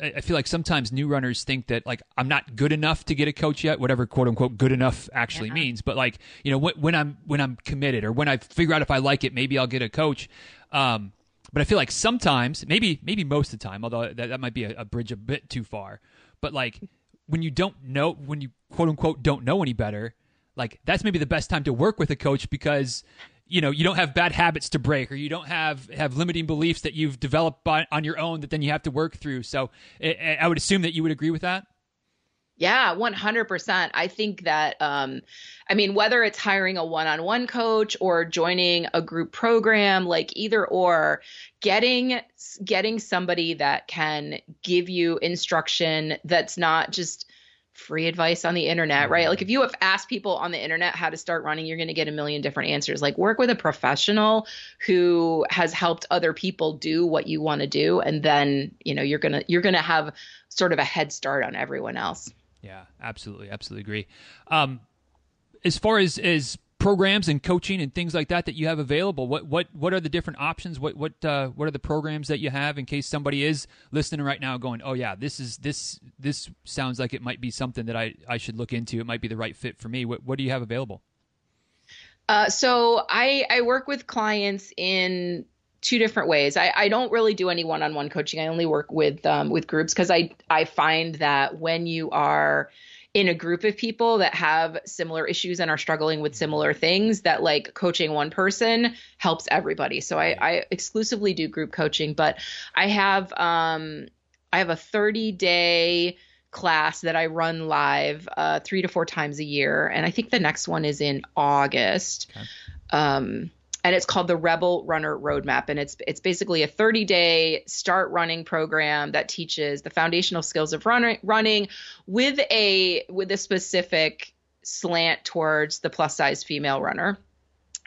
I feel like sometimes new runners think that like I'm not good enough to get a coach yet, whatever quote unquote good enough actually yeah. means. But like you know when, when, I'm when I'm committed or when I figure out if I like it, maybe I'll get a coach. Um, but I feel like sometimes, maybe maybe most of the time, although that, that might be a, a bridge a bit too far. But like when you don't know, when you quote unquote don't know any better, like that's maybe the best time to work with a coach because you know you don't have bad habits to break or you don't have have limiting beliefs that you've developed by, on your own that then you have to work through so I, I would assume that you would agree with that yeah 100% i think that um i mean whether it's hiring a one-on-one coach or joining a group program like either or getting getting somebody that can give you instruction that's not just free advice on the internet, right? Like if you have asked people on the internet how to start running, you're going to get a million different answers. Like work with a professional who has helped other people do what you want to do and then, you know, you're going to you're going to have sort of a head start on everyone else. Yeah, absolutely, absolutely agree. Um as far as as programs and coaching and things like that that you have available what what what are the different options? What what uh, what are the programs that you have in case somebody is listening right now going oh yeah this is this this sounds like it might be something that I I should look into. It might be the right fit for me. What what do you have available? Uh, so I I work with clients in two different ways. I, I don't really do any one-on-one coaching. I only work with um, with groups because I I find that when you are in a group of people that have similar issues and are struggling with similar things that like coaching one person helps everybody so i, I exclusively do group coaching but i have um i have a 30 day class that i run live uh, three to four times a year and i think the next one is in august okay. um and it's called the Rebel Runner Roadmap, and it's it's basically a 30 day start running program that teaches the foundational skills of running running with a with a specific slant towards the plus size female runner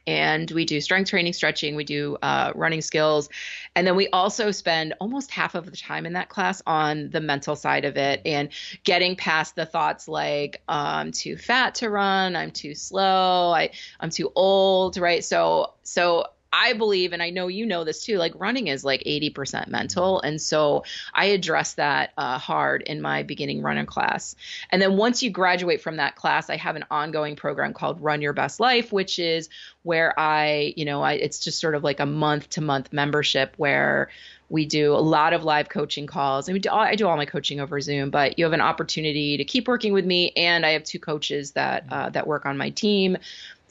and we do strength training, stretching, we do uh, running skills. And then we also spend almost half of the time in that class on the mental side of it and getting past the thoughts like, I'm too fat to run, I'm too slow, I, I'm too old, right? So, so I believe, and I know you know this too, like running is like 80% mental. And so I address that uh, hard in my beginning running class. And then once you graduate from that class, I have an ongoing program called Run Your Best Life, which is where I, you know, I, it's just sort of like a month to month membership where we do a lot of live coaching calls all, I do all my coaching over Zoom, but you have an opportunity to keep working with me. And I have two coaches that, uh, that work on my team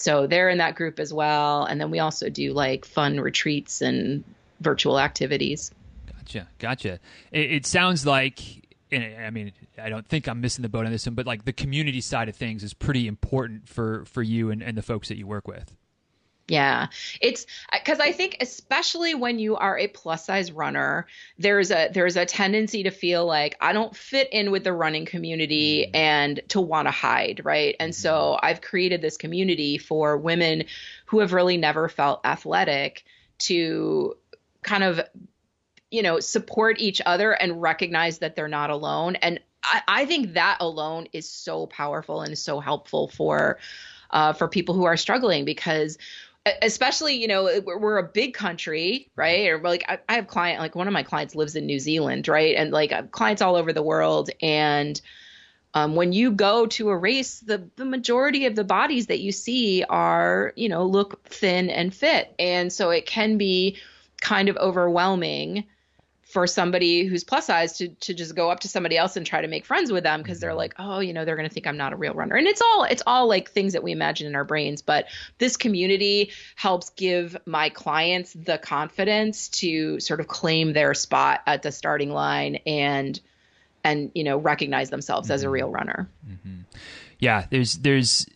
so they're in that group as well. And then we also do like fun retreats and virtual activities. Gotcha. Gotcha. It, it sounds like, I mean, I don't think I'm missing the boat on this one, but like the community side of things is pretty important for, for you and, and the folks that you work with. Yeah. It's cuz I think especially when you are a plus size runner, there's a there's a tendency to feel like I don't fit in with the running community mm-hmm. and to want to hide, right? And so mm-hmm. I've created this community for women who have really never felt athletic to kind of you know support each other and recognize that they're not alone and I, I think that alone is so powerful and so helpful for uh, for people who are struggling because especially you know we're a big country right? Or like I, I have client like one of my clients lives in new zealand right? And like clients all over the world. And um, when you go to a race the the majority of the bodies that you see are you know look thin and fit. And so it can be kind of overwhelming for somebody who's plus size to to just go up to somebody else and try to make friends with them because they're mm-hmm. like, oh, you know, they're going to think I'm not a real runner. And it's all it's all like things that we imagine in our brains, but this community helps give my clients the confidence to sort of claim their spot at the starting line and and you know recognize themselves mm-hmm. as a mm-hmm. real runner. Mm-hmm. Yeah, there's there's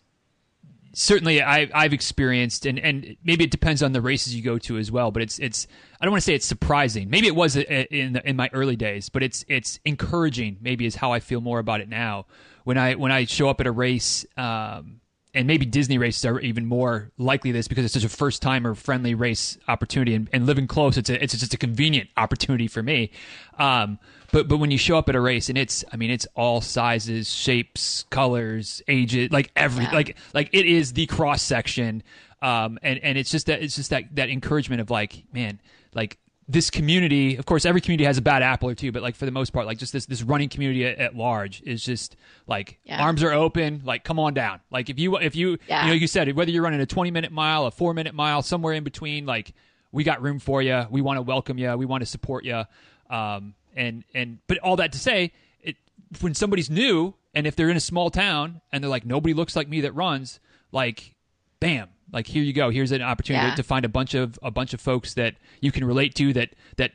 certainly I, I've experienced, and, and maybe it depends on the races you go to as well. But it's it's I don't want to say it's surprising. Maybe it was in in my early days, but it's it's encouraging. Maybe is how I feel more about it now. When I when I show up at a race, um, and maybe Disney races are even more likely this because it's such a first timer friendly race opportunity, and, and living close, it's a it's just a convenient opportunity for me. Um, but but when you show up at a race and it's I mean it's all sizes, shapes, colors, ages, like every yeah. like like it is the cross section. Um, and and it's just that it's just that that encouragement of like man like this community of course every community has a bad apple or two but like for the most part like just this this running community at, at large is just like yeah. arms are open like come on down like if you if you yeah. you know you said whether you're running a 20 minute mile a 4 minute mile somewhere in between like we got room for you we want to welcome you we want to support you um, and and but all that to say, it when somebody's new and if they're in a small town and they're like nobody looks like me that runs, like bam, like here you go. Here's an opportunity yeah. to find a bunch of a bunch of folks that you can relate to that that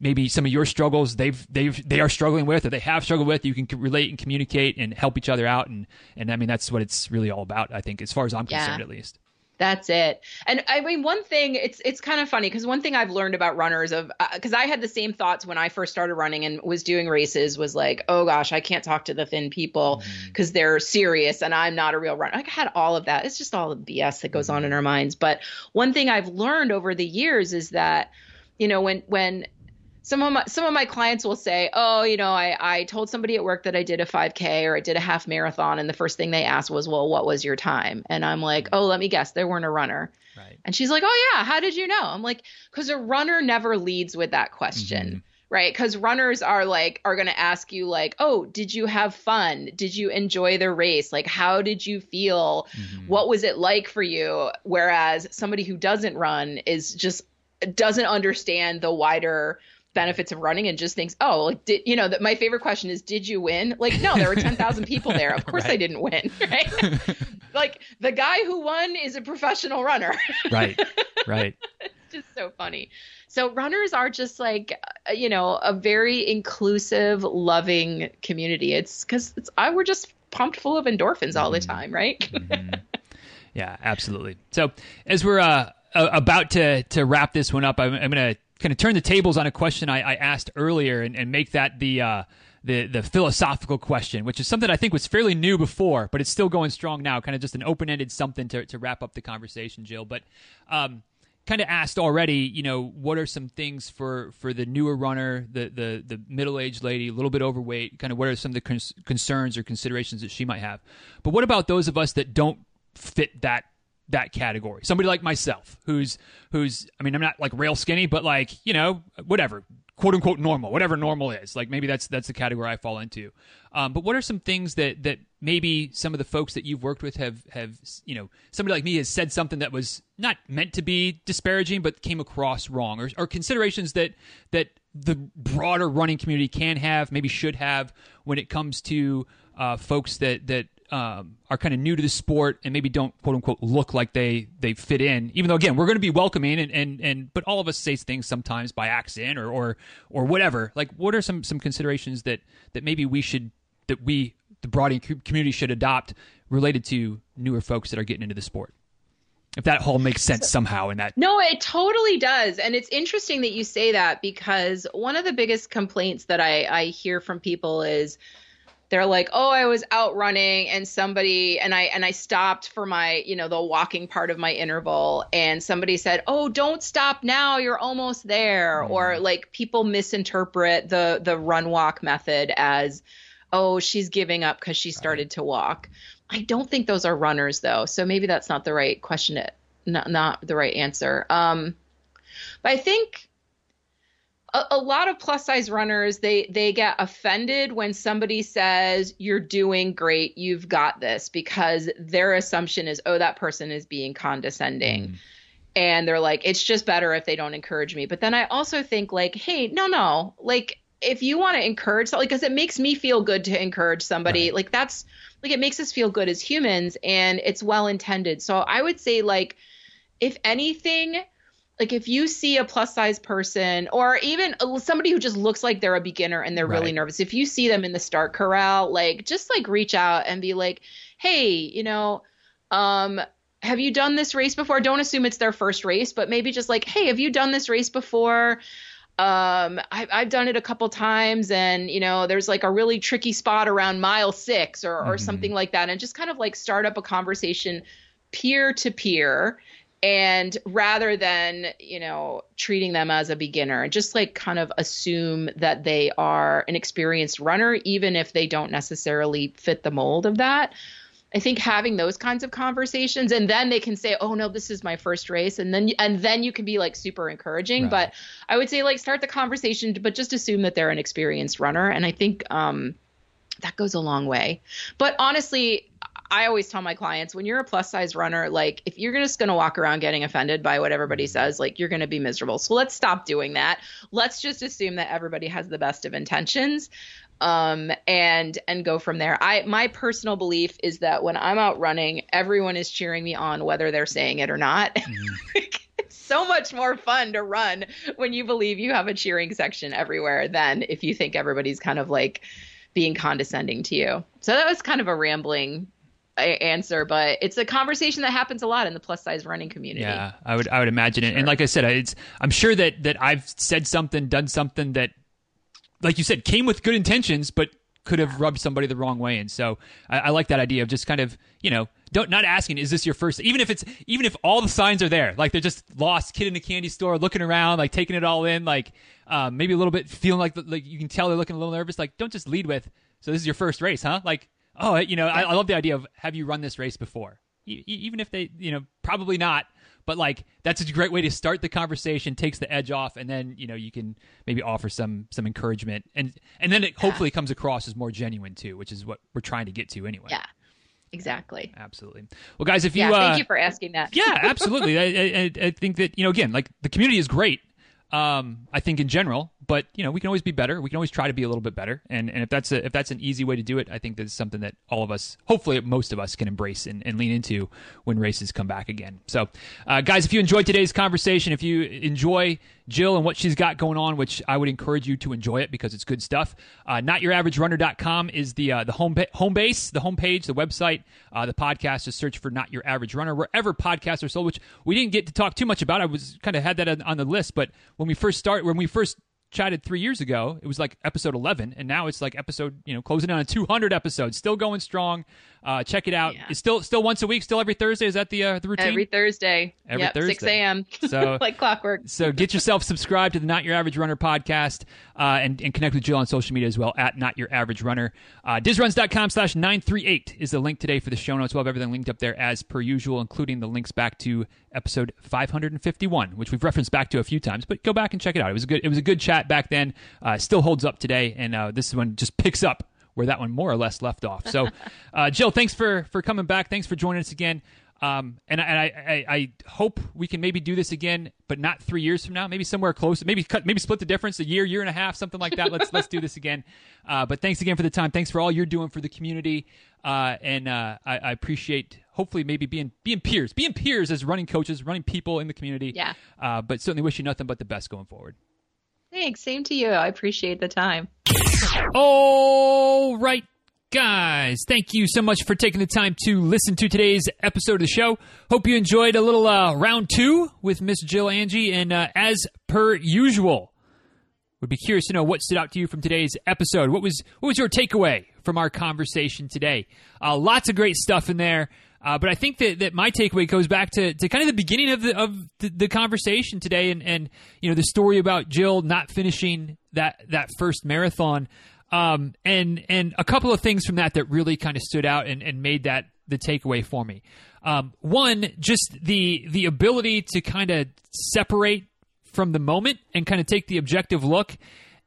maybe some of your struggles they've they've they are struggling with or they have struggled with you can relate and communicate and help each other out and and I mean that's what it's really all about I think as far as I'm yeah. concerned at least that's it. And I mean, one thing it's it's kind of funny because one thing I've learned about runners of because uh, I had the same thoughts when I first started running and was doing races was like, oh gosh, I can't talk to the thin people because mm-hmm. they're serious and I'm not a real runner. I had all of that. It's just all the BS that goes mm-hmm. on in our minds. But one thing I've learned over the years is that you know when when some of my some of my clients will say, "Oh, you know, I I told somebody at work that I did a 5K or I did a half marathon, and the first thing they asked was, "Well, what was your time?" And I'm like, "Oh, let me guess, they weren't a runner." Right. And she's like, "Oh yeah, how did you know?" I'm like, "Cuz a runner never leads with that question." Mm-hmm. Right? Cuz runners are like are going to ask you like, "Oh, did you have fun? Did you enjoy the race? Like how did you feel? Mm-hmm. What was it like for you?" Whereas somebody who doesn't run is just doesn't understand the wider benefits of running and just thinks, oh, like did you know that my favorite question is, did you win? Like, no, there were [laughs] ten thousand people there. Of course, right. I didn't win. [laughs] Right? [laughs] like the guy who won is a professional runner. right. Right. it's just so funny. So runners are just like uh, you know a very inclusive, loving community. It's because it's I we're just pumped full of endorphins all the mm-hmm. time, right? mm-hmm. Yeah, absolutely. So as we're uh, about to to wrap this one up, I'm, I'm going to kind of turn the tables on a question I, I asked earlier and, and make that the. Uh, the the philosophical question, which is something I think was fairly new before, but it's still going strong now. Kind of just an open ended something to to wrap up the conversation, Jill. But um, kind of asked already, you know, what are some things for for the newer runner, the the the middle aged lady, a little bit overweight? Kind of what are some of the concerns or considerations that she might have? But what about those of us that don't fit that that category? Somebody like myself, who's who's I mean, I'm not like rail skinny, but like you know, whatever, quote unquote normal, whatever normal is. Like maybe that's that's the category I fall into. Um, but what are some things that that maybe some of the folks that you've worked with have have you know somebody like me has said something that was not meant to be disparaging, but came across wrong, or, or considerations that that the broader running community can have, maybe should have when it comes to uh, folks that that um, are kind of new to the sport and maybe don't quote unquote look like they they fit in. Even though again we're going to be welcoming and, and and but all of us say things sometimes by accident or or or whatever. Like what are some some considerations that that maybe we should that we the broader community should adopt related to newer folks that are getting into the sport? If that whole makes sense somehow in that. No, it totally does. And it's interesting that you say that because one of the biggest complaints that I, I hear from people is they're like, "Oh, I was out running and somebody and I and I stopped for my, you know, the walking part of my interval and somebody said, "Oh, don't stop now, you're almost there." Mm. Or like people misinterpret the the run walk method as, "Oh, she's giving up cuz she started right. to walk." I don't think those are runners though. So maybe that's not the right question to, not not the right answer. Um but I think a, a lot of plus size runners they they get offended when somebody says you're doing great, you've got this because their assumption is oh that person is being condescending. Mm. And they're like, it's just better if they don't encourage me. But then I also think, like, hey, no, no, like, if you want to encourage like because it makes me feel good to encourage somebody right. like that's like it makes us feel good as humans and it's well intended so i would say like if anything like if you see a plus size person or even somebody who just looks like they're a beginner and they're right. really nervous if you see them in the start corral like just like reach out and be like hey you know um have you done this race before don't assume it's their first race but maybe just like hey have you done this race before um I, have done it a couple times and you know there's like a really tricky spot around mile six or, or mm-hmm. something like that and just kind of like start up a conversation peer to peer and rather than you know treating them as a beginner and just like kind of assume that they are an experienced runner even if they don't necessarily fit the mold of that i think having those kinds of conversations and then they can say oh no this is my first race and then and then you can be like super encouraging right. but i would say like start the conversation but just assume that they're an experienced runner and i think um that goes a long way but honestly I always tell my clients when you're a plus size runner, like if you're just going to walk around getting offended by what everybody says, like you're going to be miserable. So let's stop doing that. Let's just assume that everybody has the best of intentions um, and and go from there. I my personal belief is that when I'm out running, everyone is cheering me on whether they're saying it or not. [laughs] Mm-hmm. it's so much more fun to run when you believe you have a cheering section everywhere than if you think everybody's kind of like being condescending to you. So that was kind of a rambling answer, but it's a conversation that happens a lot in the plus size running community. Yeah, I would I would imagine it. And like I said, it's I'm sure that that I've said something, done something that, like you said, came with good intentions, but could have rubbed somebody the wrong way. And so I, I like that idea of just kind of you know don't not asking is this your first even if it's even if all the signs are there like they're just lost kid in a candy store looking around like taking it all in like um, maybe a little bit feeling like like you can tell they're looking a little nervous like don't just lead with so this is your first race huh like oh, you know, I, I, love the idea of have you run this race before? E- even if they, you know, probably not, but like that's a great way to start the conversation, takes the edge off, and then you know you can maybe offer some some encouragement, and and then it yeah. hopefully comes across as more genuine too, which is what we're trying to get to anyway. Yeah. Exactly. Absolutely. Well, guys, if you yeah, thank uh, you for asking that. yeah, [laughs] absolutely. I, I, I think that you know again, like the community is great. Um, I think in general, but you know we can always be better. We can always try to be a little bit better, and and if that's a, if that's an easy way to do it, I think that's something that all of us, hopefully most of us, can embrace and, and lean into when races come back again. So, uh, guys, if you enjoyed today's conversation, if you enjoy Jill and what she's got going on, which I would encourage you to enjoy it because it's good stuff. Uh, NotYourAverageRunner.com is the uh, the home home base, the homepage, the website, uh, the podcast. Just search for Not Your Average Runner wherever podcasts are sold. Which we didn't get to talk too much about. I was kind of had that on the list, but when we first start, when we first chatted three years ago, it was like episode 11, and now it's like episode, you know, closing in on 200 episodes. Still going strong. Uh, check it out. Yeah. It's still still once a week, still every Thursday. Is that the uh, the routine? Every Thursday. Every yep, Thursday. 6 a.m. So [laughs] like clockwork. so get yourself subscribed to the Not Your Average Runner podcast uh, and, and connect with Jill on social media as well at Not Your Average Runner. Uh, DizRuns.com slash 938 is the link today for the show notes. We'll have everything linked up there as per usual, including the links back to episode 551, which we've referenced back to a few times, but go back and check it out. It was a good, it was a good chat back then. Uh, still holds up today, and uh, this one just picks up where that one more or less left off. So, [laughs] uh, Jill, thanks for for coming back. Thanks for joining us again. Um, and, and I, I, I, hope we can maybe do this again, but not three years from now. Maybe somewhere close. Maybe cut. Maybe split the difference. A year, year and a half, something like that. Let's let's do this again. Uh, but thanks again for the time. Thanks for all you're doing for the community. Uh, and uh, I, I, appreciate hopefully maybe being being peers, being peers as running coaches, running people in the community. Yeah. Uh, but certainly wish you nothing but the best going forward. Thanks. Same to you. I appreciate the time. All right, guys. Thank you so much for taking the time to listen to today's episode of the show. Hope you enjoyed a little uh, round two with Miss Jill Angie. And uh, as per usual, would be curious to know what stood out to you from today's episode. What was what was your takeaway from our conversation today? Uh, lots of great stuff in there. Uh, but I think that, that my takeaway goes back to, to kind of the beginning of the of the, the, conversation today, and, and you know the story about Jill not finishing that that first marathon, um, and and a couple of things from that that really kind of stood out and, and made that the takeaway for me. Um, one, just the the ability to kind of separate from the moment and kind of take the objective look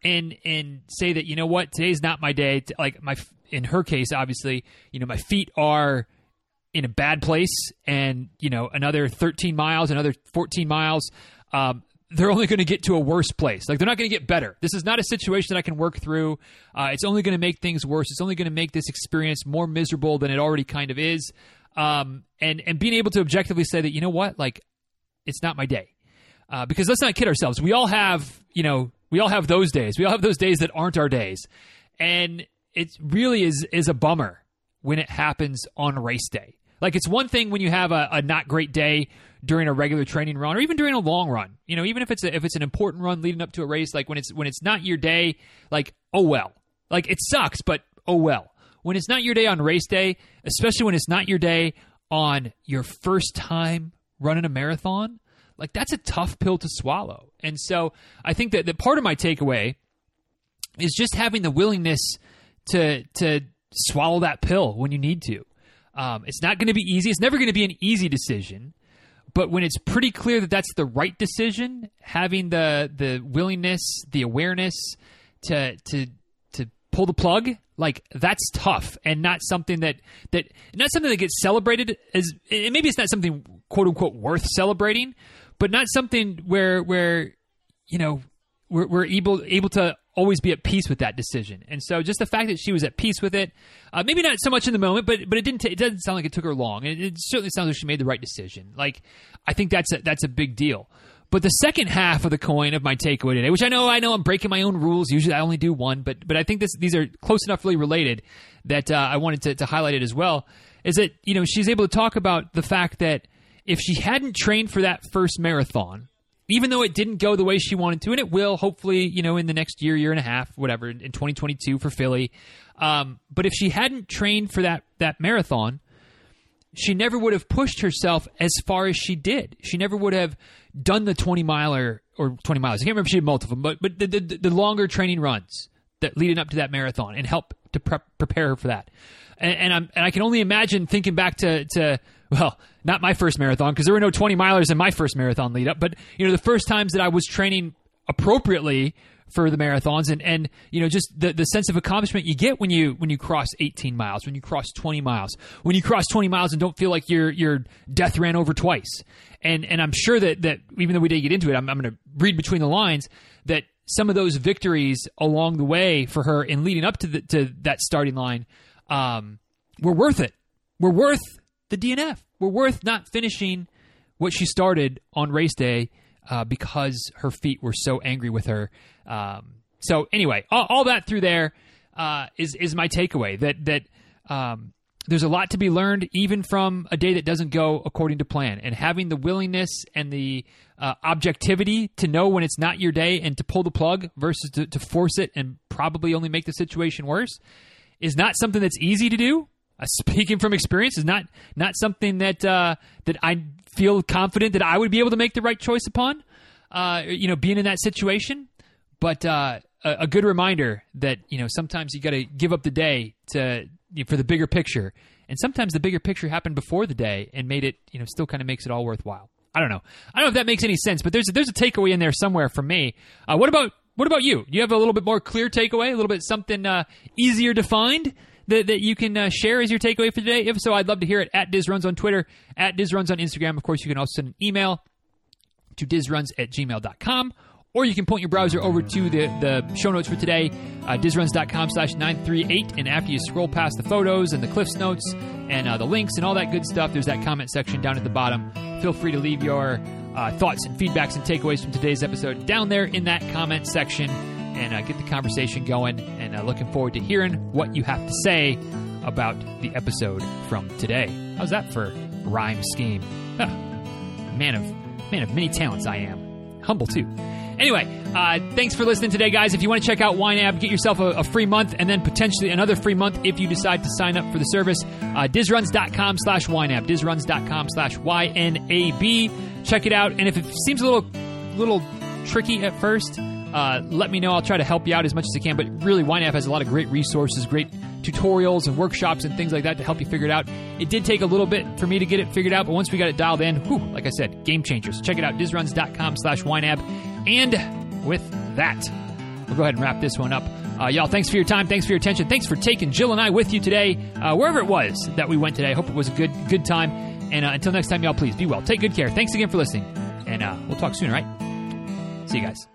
and and say that you know what today's not my day. Like my in her case, obviously, you know my feet are in a bad place and you know another 13 miles another 14 miles um, they're only going to get to a worse place. Like they're not going to get better. This is not a situation that i can work through. Uh, it's only going to make things worse. It's only going to make this experience more miserable than it already kind of is. Um, and and being able to objectively say that you know what? Like it's not my day. Uh, because let's not kid ourselves. We all have you know we all have those days. We all have those days that aren't our days. And it really is is a bummer when it happens on race day like it's one thing when you have a, a, not great day during a regular training run or even during a long run. You know, even if it's a, if it's an important run leading up to a race, like when it's when it's not your day, like oh well. Like it sucks, but oh well. When it's not your day on race day, especially when it's not your day on your first time running a marathon, like that's a tough pill to swallow. And so I think that, that part of my takeaway is just having the willingness to to swallow that pill when you need to. Um, it's not going to be easy. It's never going to be an easy decision. But when it's pretty clear that that's the right decision, having the the willingness, the awareness to to to pull the plug, like that's tough and not something that that not something that gets celebrated as and maybe it's not something quote unquote worth celebrating, but not something where where you know we're, we're able able to always be at peace with that decision. And so just the fact that she was at peace with it, uh, maybe not so much in the moment, but but it didn't t- it doesn't sound like it took her long. It, it certainly sounds like she made the right decision. Like I think that's a, that's a big deal. But the second half of the coin of my takeaway today, which I know I know I'm breaking my own rules. Usually I only do one, but but I think this these are close enough really related that uh, I wanted to, to highlight it as well. Is that you know she's able to talk about the fact that if she hadn't trained for that first marathon, even though it didn't go the way she wanted to, and it will hopefully, you know, in the next year, year and a half, whatever, in 2022 for Philly. Um, but if she hadn't trained for that that marathon, she never would have pushed herself as far as she did. She never would have done the 20 miler or 20 miles. I can't remember if she had multiple, but but the, the, the longer training runs that leading up to that marathon and help to prep, prepare her for that. And, and I'm and I can only imagine thinking back to to well, not my first marathon because there were no 20 milers in my first marathon lead up, but you know the first times that I was training appropriately for the marathons and and you know just the the sense of accomplishment you get when you when you cross 18 miles, when you cross 20 miles, when you cross 20 miles and don't feel like your your death ran over twice. And and I'm sure that that even though we didn't get into it, I'm, I'm going to read between the lines that some of those victories along the way for her in leading up to the, to that starting line um, were worth it. We're worth the DNF. We're worth not finishing what she started on race day uh, because her feet were so angry with her. Um, so anyway, all, all, that through there uh, is is my takeaway that that um, there's a lot to be learned even from a day that doesn't go according to plan, and having the willingness and the uh, objectivity to know when it's not your day and to pull the plug versus to, to force it and probably only make the situation worse is not something that's easy to do. Uh, speaking from experience, is not not something that uh, that I feel confident that I would be able to make the right choice upon. Uh, you know, being in that situation, but uh, a, a, good reminder that you know sometimes you got to give up the day to for the bigger picture, and sometimes the bigger picture happened before the day and made it you know still kind of makes it all worthwhile. I don't know. I don't know if that makes any sense, but there's there's a takeaway in there somewhere for me. Uh, what about what about you? Do you have a little bit more clear takeaway, a little bit something uh, easier to find? That, that you can uh, share as your takeaway for today? If so, I'd love to hear it at DizRuns on Twitter, at DizRuns on Instagram. Of course, you can also send an email to dizruns at gmail.com or you can point your browser over to the, the show notes for today, uh, dizruns.com slash 938. And after you scroll past the photos and the Cliffs notes and uh, the links and all that good stuff, there's that comment section down at the bottom. Feel free to leave your uh, thoughts and feedbacks and takeaways from today's episode down there in that comment section and uh, get the conversation going. And uh, looking forward to hearing what you have to say about the episode from today. How's that for rhyme scheme? Huh. Man of man of many talents, I am. Humble too. Anyway, uh, thanks for listening today, guys. If you want to check out YNAB, get yourself a, a, free month and then potentially another free month if you decide to sign up for the service. Uh, dizruns.com slash YNAB. Dizruns.com slash YNAB. Check it out. And if it seems a little, little tricky at first, uh, let me know. I'll try to help you out as much as I can. But really, YNAB has a lot of great resources, great tutorials and workshops and things like that to help you figure it out. It did take a little bit for me to get it figured out, but once we got it dialed in, whew, like I said, game changers. Check it out, dizruns.com slash YNAB. And with that, we'll go ahead and wrap this one up. Uh, y'all, thanks for your time. Thanks for your attention. Thanks for taking Jill and I with you today, uh, wherever it was that we went today. I hope it was a good good time. And uh, until next time, y'all, please be well. Take good care. Thanks again for listening. And uh, we'll talk soon, all right? See you guys.